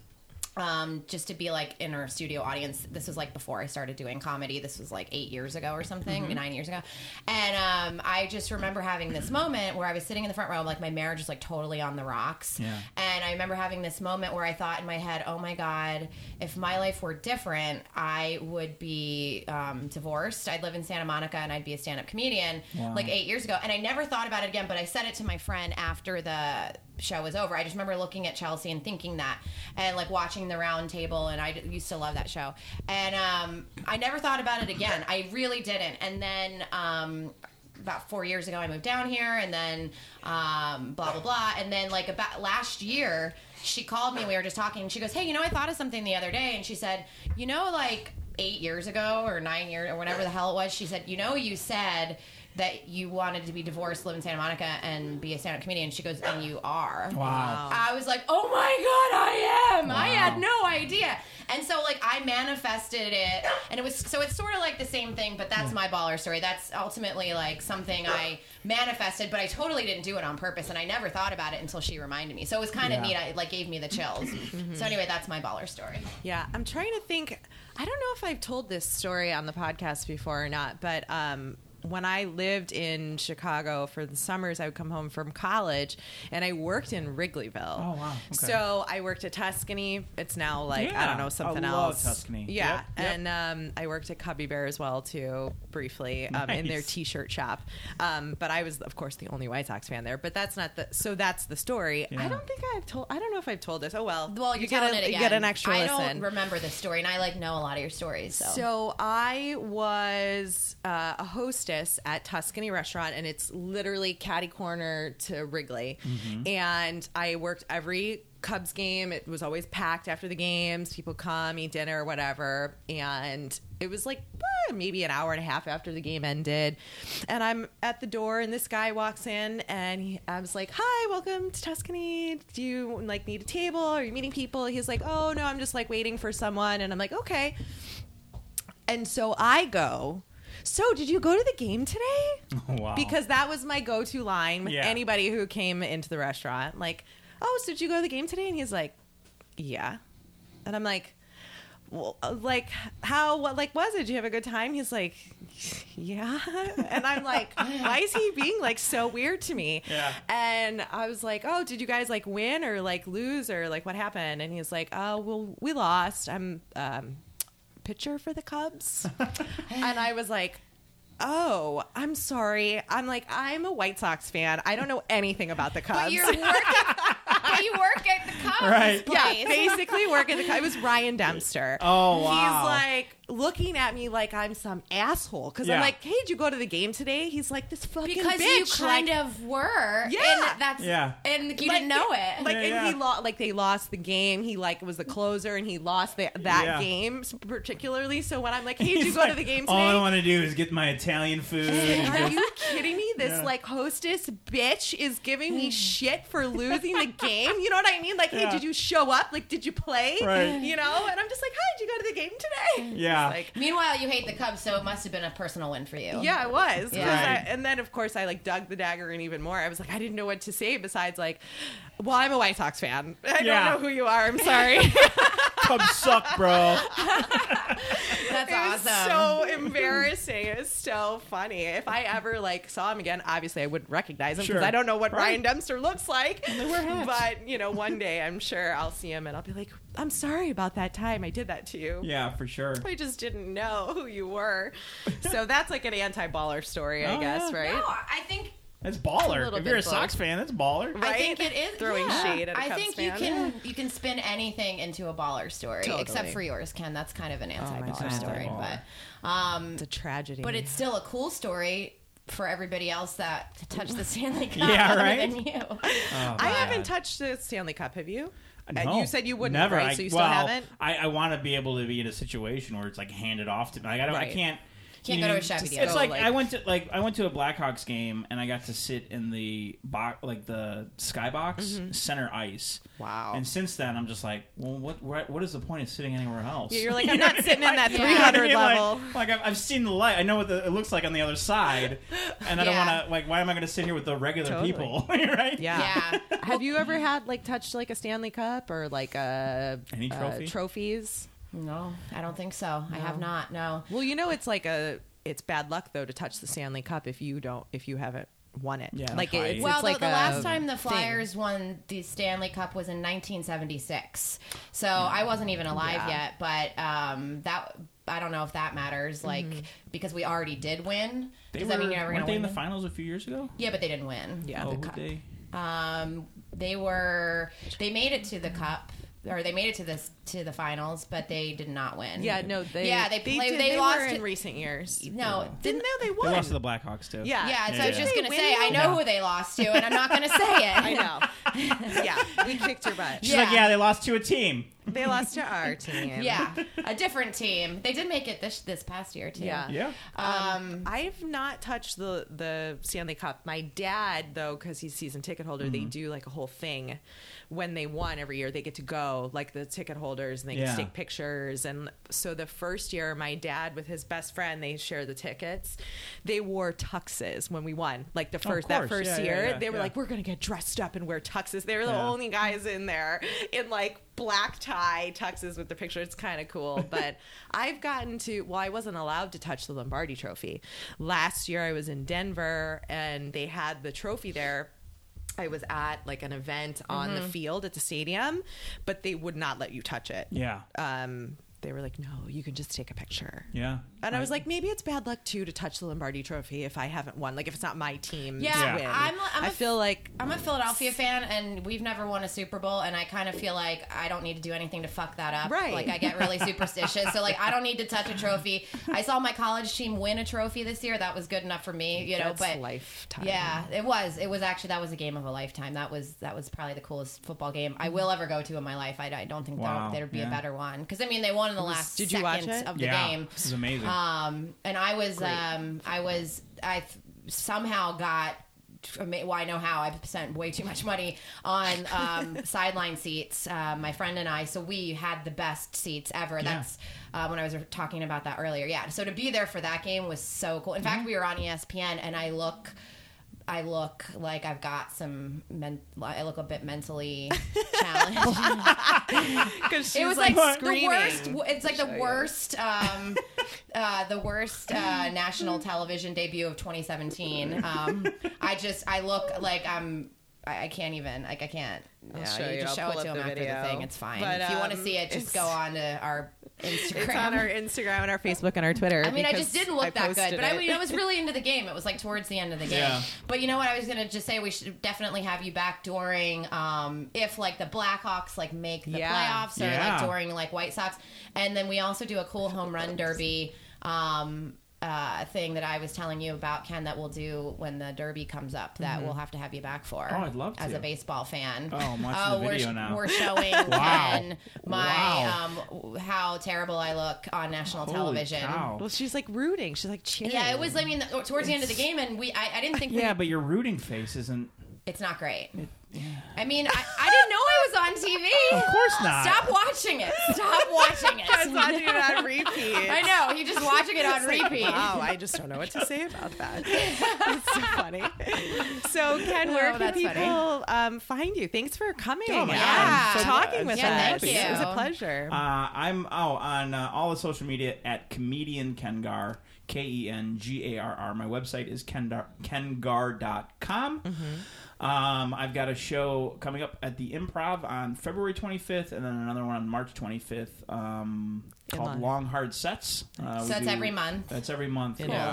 Um, just to be like in our studio audience. This was like before I started doing comedy. This was like eight years ago or something, Mm-hmm. nine years ago. And um, I just remember having this moment where I was sitting in the front row, like my marriage was like totally on the rocks. Yeah. And I remember having this moment where I thought in my head, oh my God, if my life were different, I would be um, divorced. I'd live in Santa Monica and I'd be a stand up comedian Wow. like eight years ago. And I never thought about it again, but I said it to my friend after the show was over. I just remember looking at Chelsea and thinking that and like watching the round table. And I used to love that show. And um, I never thought about it again. I really didn't. And then. Um, about four years ago, I moved down here, and then um, blah blah blah, and then like about last year, she called me. We were just talking. She goes, "Hey, you know, I thought of something the other day," and she said, "You know, like eight years ago or nine years or whatever the hell it was," she said, "You know, you said." That you wanted to be divorced, live in Santa Monica, and be a stand-up comedian. She goes, and you are. Wow. I was like, oh my god, I am. I had no idea. And so like I manifested it, and it was so it's sort of like the same thing, but that's my baller story. That's ultimately like something I manifested, but I totally didn't do it on purpose, and I never thought about it until she reminded me. So it was kind of Yeah. neat. I, it like gave me the chills. So anyway, that's my baller story. Yeah, I'm trying to think. I don't know if I've told this story on the podcast before or not, but um, when I lived in Chicago for the summers, I would come home from college and I worked in Wrigleyville. Oh, wow. Okay. So I worked at Tuscany. It's now like I don't know something I love else. Tuscany. Yeah, Yep, yep. and um, I worked at Cubby Bear as well too, briefly um, in their T-shirt shop. Um, but I was, of course, the only White Sox fan there. But that's not the. So that's the story. I don't think I've told. I don't know if I've told this. Oh well. Well, you're you get telling a, it again. You get an extra I listen. don't remember this story, and I like know a lot of your stories. So, So I was uh, a hostess at Tuscany Restaurant, and it's literally catty corner to Wrigley. And I worked every Cubs game. It was always packed after the games. People come, eat dinner, whatever. And it was like eh, maybe an hour and a half after the game ended. And I'm at the door, and this guy walks in, and he, I was like, "Hi, welcome to Tuscany. Do you like need a table? Are you meeting people?" He's like, "Oh no, I'm just like waiting for someone." And I'm like, "Okay." And so I go, So, did you go to the game today? wow. Because that was my go to line with Yeah. anybody who came into the restaurant. Like, oh, so did you go to the game today? And he's like, yeah. And I'm like, well, uh, like, how, what, like, was it? Did you have a good time? He's like, yeah. And I'm like, why is he being like so weird to me? Yeah. And I was like, oh, did you guys like win or like lose or like what happened? And he's like, oh, well, we lost. I'm, um, pitcher for the Cubs. and I was like, Oh, I'm sorry. I'm like, I'm a White Sox fan. I don't know anything about the Cubs. but you're working. but you work at the Cubs Right. yeah, basically work at the Cubs. It was Ryan Dempster. Oh, wow. He's like looking at me like I'm some asshole because Yeah. I'm like, Hey, did you go to the game today? He's like, This fucking because bitch. you kind like, of were. Yeah. and that's Yeah. and you like, didn't know it. Like, Yeah, and yeah. he lost. Like they lost the game. He like was the closer, and he lost the, that Yeah. game particularly. So when I'm like, "Hey, did you go like, to the game Today? All I want to do is get my Italian food. Are you kidding me? This Yeah. like hostess bitch is giving me shit for losing the game. You know what I mean? Like, hey, did you show up? Like, did you play? Right. You know? And I'm just like, hi, did you go to the game today? Yeah. Like, Meanwhile, you hate the Cubs, so it must have been a personal win for you. yeah, it was. 'Cause Yeah. I- and then, of course, I like dug the dagger in even more. I was like, I didn't know what to say besides like, well, I'm a White Sox fan. I Yeah. don't know who you are. I'm sorry. Cubs suck, bro. that's It was awesome. so embarrassing. It was so funny. If I ever like saw him again, obviously I wouldn't recognize him because Sure. I don't know what Right. Ryan Dempster looks like. they wear hats. But you know, one day I'm sure I'll see him and I'll be like, "I'm sorry about that time I did that to you. Yeah, for sure. I just didn't know who you were." so that's like an anti-baller story, I Oh, guess, yeah. right? no, I think That's baller. If you're a bit Sox fan, that's baller. Right? I think it is Throwing yeah. shade at a I Cubs think fan. you can you can spin anything into a baller story, Totally. except for yours, Ken. That's kind of an anti-baller God. story, Anti-baller. but um, It's a tragedy. but it's still a cool story for everybody else that touched the Stanley Cup Yeah, other right? than you. Oh, I haven't touched the Stanley Cup. Have you? No, you said you wouldn't, Never. right? I, so you still well, haven't. I, I want to be able to be in a situation where it's like handed off to me. Like, I don't. I can't. Can't you go to a Chevy. It's like, like- I went to like I went to a Blackhawks game and I got to sit in the box like the skybox center ice. Mm-hmm. Wow. And since then, I'm just like, well, what what, what is the point of sitting anywhere else? Yeah, you're like, I'm not sitting in that 300 You know what I mean? level. Like, like I've, I've seen the light. I know what the, it looks like on the other side, and I don't want to. Like, why am I going to sit here with the regular Totally. people? right? Yeah. Yeah. Have you ever had like touched like a Stanley Cup or like a Any uh, trophy? trophies? No, I don't think so. I have not. No. Well, you know it's like a it's bad luck though to touch the Stanley Cup if you don't if you haven't won it. Yeah, like high. it's, Well, it's like the, the a last time the thing. Flyers won the Stanley Cup was in 1976. So I wasn't even alive Yeah. yet, but um, that I don't know if that matters. Like because we already did win. They Does were, that mean you're never weren't gonna they win? in the finals a few years ago? Yeah, but they didn't win. Yeah. oh, the who cup. they? Um, they were they made it to the cup. Or they made it to this to the finals, but they did not win. Yeah, no, they yeah they played. did- They, they lost were it- in recent years. No, Didn't know they They lost to the Blackhawks too. yeah, Yeah, so Yeah, I was just gonna say I know Yeah. who they lost to, and I'm not gonna say it. I know. yeah, we kicked your butt. She's Yeah. like, yeah, they lost to a team. They lost to our team. Yeah, a different team. They did make it this this past year too. Yeah. Yeah. Um, I've not touched the the Stanley Cup. My dad, though, because he's season ticket holder, they do like a whole thing when they won every year. They get to go like the ticket holders and they Yeah. can take pictures. And so the first year, my dad with his best friend, they share the tickets. They wore tuxes when we won. Like the Oh, first that first Yeah, yeah, year, yeah, they were yeah. like, "We're gonna get dressed up and wear tuxes." They were the Yeah. only guys in there in like black tie tuxes with the picture. It's kind of cool. But I've gotten to, well, I wasn't allowed to touch the Lombardi trophy. Last year I was in Denver and they had the trophy there. I was at like an event on Mm-hmm. the field at the stadium, but they would not let you touch it. Yeah. Um, they were like, no, you can just take a picture. Yeah. And I was like, maybe it's bad luck too to touch the Lombardi Trophy if I haven't won. Like if it's not my team Yeah, to win. I'm a- I'm I a- feel like I'm a Philadelphia fan, and we've never won a Super Bowl, and I kind of feel like I don't need to do anything to fuck that up. Right. Like I get really superstitious, so like I don't need to touch a trophy. I saw my college team win a trophy this year. That was good enough for me, you know. that's but lifetime. yeah, it was. It was actually that was a game of a lifetime. That was that was probably the coolest football game I will ever go to in my life. I, I don't think Wow, there, there'd be yeah. a better one because I mean they won in the last did you watch seconds it? of the yeah. game. This is amazing. Um, and I was, um, I was, I th- somehow got. Well, I know how. I spent way too much money on um, sideline seats. Uh, my friend and I, so we had the best seats ever. That's uh, when I was talking about that earlier. Yeah. So to be there for that game was so cool. In fact, we were on ESPN, and I look. I look like I've got some. Men- I look a bit mentally challenged because it was like the screaming. worst. It's like the worst, um, uh, the worst uh, national television debut of 2017. Um, I just, I look like I'm. I, I can't even. Like I can't. I'll Yeah, show you you. just I'll show it to up them the after video. the thing. It's fine. But, if you want to um, see it, just go on to our Instagram. It's on our Instagram and our Facebook and our Twitter. I mean, I just didn't look I that good, but I, mean, I was really into the game. It was like towards the end of the game. Yeah. But you know what? I was gonna just say we should definitely have you back during um, if like the Blackhawks like make the Yeah. playoffs or Yeah. like during like White Sox, and then we also do a cool home run derby. Um, uh, thing that I was telling you about, Ken, that we'll do when the Derby comes up. That we'll have to have you back for. Oh, I'd love to. As a baseball fan. Oh, I'm watching the we're video now. We're showing Wow. Ken my Wow. um, how terrible I look on national Holy television. cow. Well, she's like rooting. She's like cheering. Yeah, it was. I mean, towards the end of the game, and we. I, I didn't think. we- Yeah, but your rooting face isn't. it's not great. Yeah. I mean, I, I didn't know I was on TV. Of course not. Stop watching it. Stop watching it. Guys watching it on repeat. I know you're just watching it on like, repeat. wow, I just don't know what to say about that. it's so funny. So, Ken, where Oh, can people um, find you? Thanks for coming. Oh, my and God, so talking glad. with Yeah, us. thank you. It was a pleasure. Uh, I'm oh on uh, all the social media at comedian Kengar K E N G A R R. My website is kendar, kengar.com. Um, I've got a show coming up at the Improv on February 25th, and then another one on March 25th um, called Lon- Long Hard Sets. Uh, So we that's do- every month. That's every month. In yeah.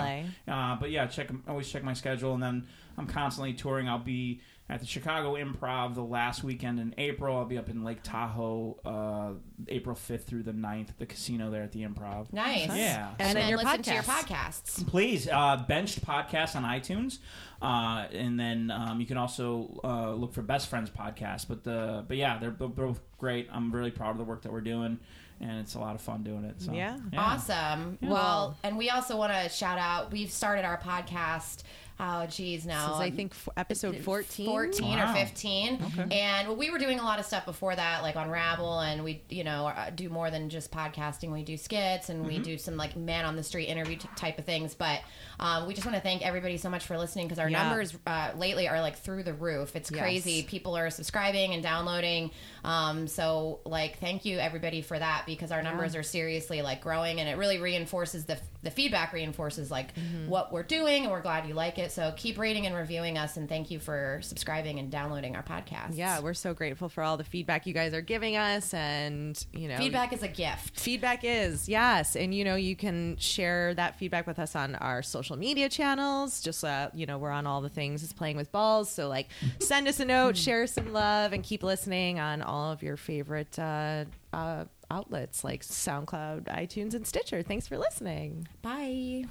Uh, but yeah, check always check my schedule, and then I'm constantly touring. I'll be at the Chicago Improv the last weekend in April. I'll be up in Lake Tahoe uh, April 5th through the 9th at the casino there at the Improv. Nice. Yeah. And And then then your listen to your podcasts. podcasts. Please, uh, Benched Podcast on iTunes, uh, and then um, you can also uh, look for Best Friends Podcast. But the but yeah, they're both great. I'm really proud of the work that we're doing, and it's a lot of fun doing it. So Yeah. Awesome. Well, and we also want to shout out. We've started our podcast. Oh, geez, now This is, I think, f- episode 14. 14 or Wow. 15 and we were doing a lot of stuff before that like on rabble and we you know uh, do more than just podcasting we do skits and Mm-hmm. we do some like man on the street interview t- type of things but um, we just want to thank everybody so much for listening because our Yeah. numbers uh, lately are like through the roof it's Yes. crazy people are subscribing and downloading um, so like thank you everybody for that because our numbers are seriously like growing and it really reinforces the the feedback reinforces like Mm-hmm. what we're doing and we're glad you like it so keep rating and reviewing us and thank you for subscribing and downloading our podcast Yeah, we're so grateful for all the feedback you guys are giving us, and you know, feedback is a gift Feedback is yes, and you know you can share that feedback with us on our social media channels. Just uh, you know we're on all the things. It's playing with balls, so like send us a note, share some love, and keep listening on all of your favorite uh, uh, outlets like SoundCloud, iTunes, and Stitcher. Thanks for listening. bye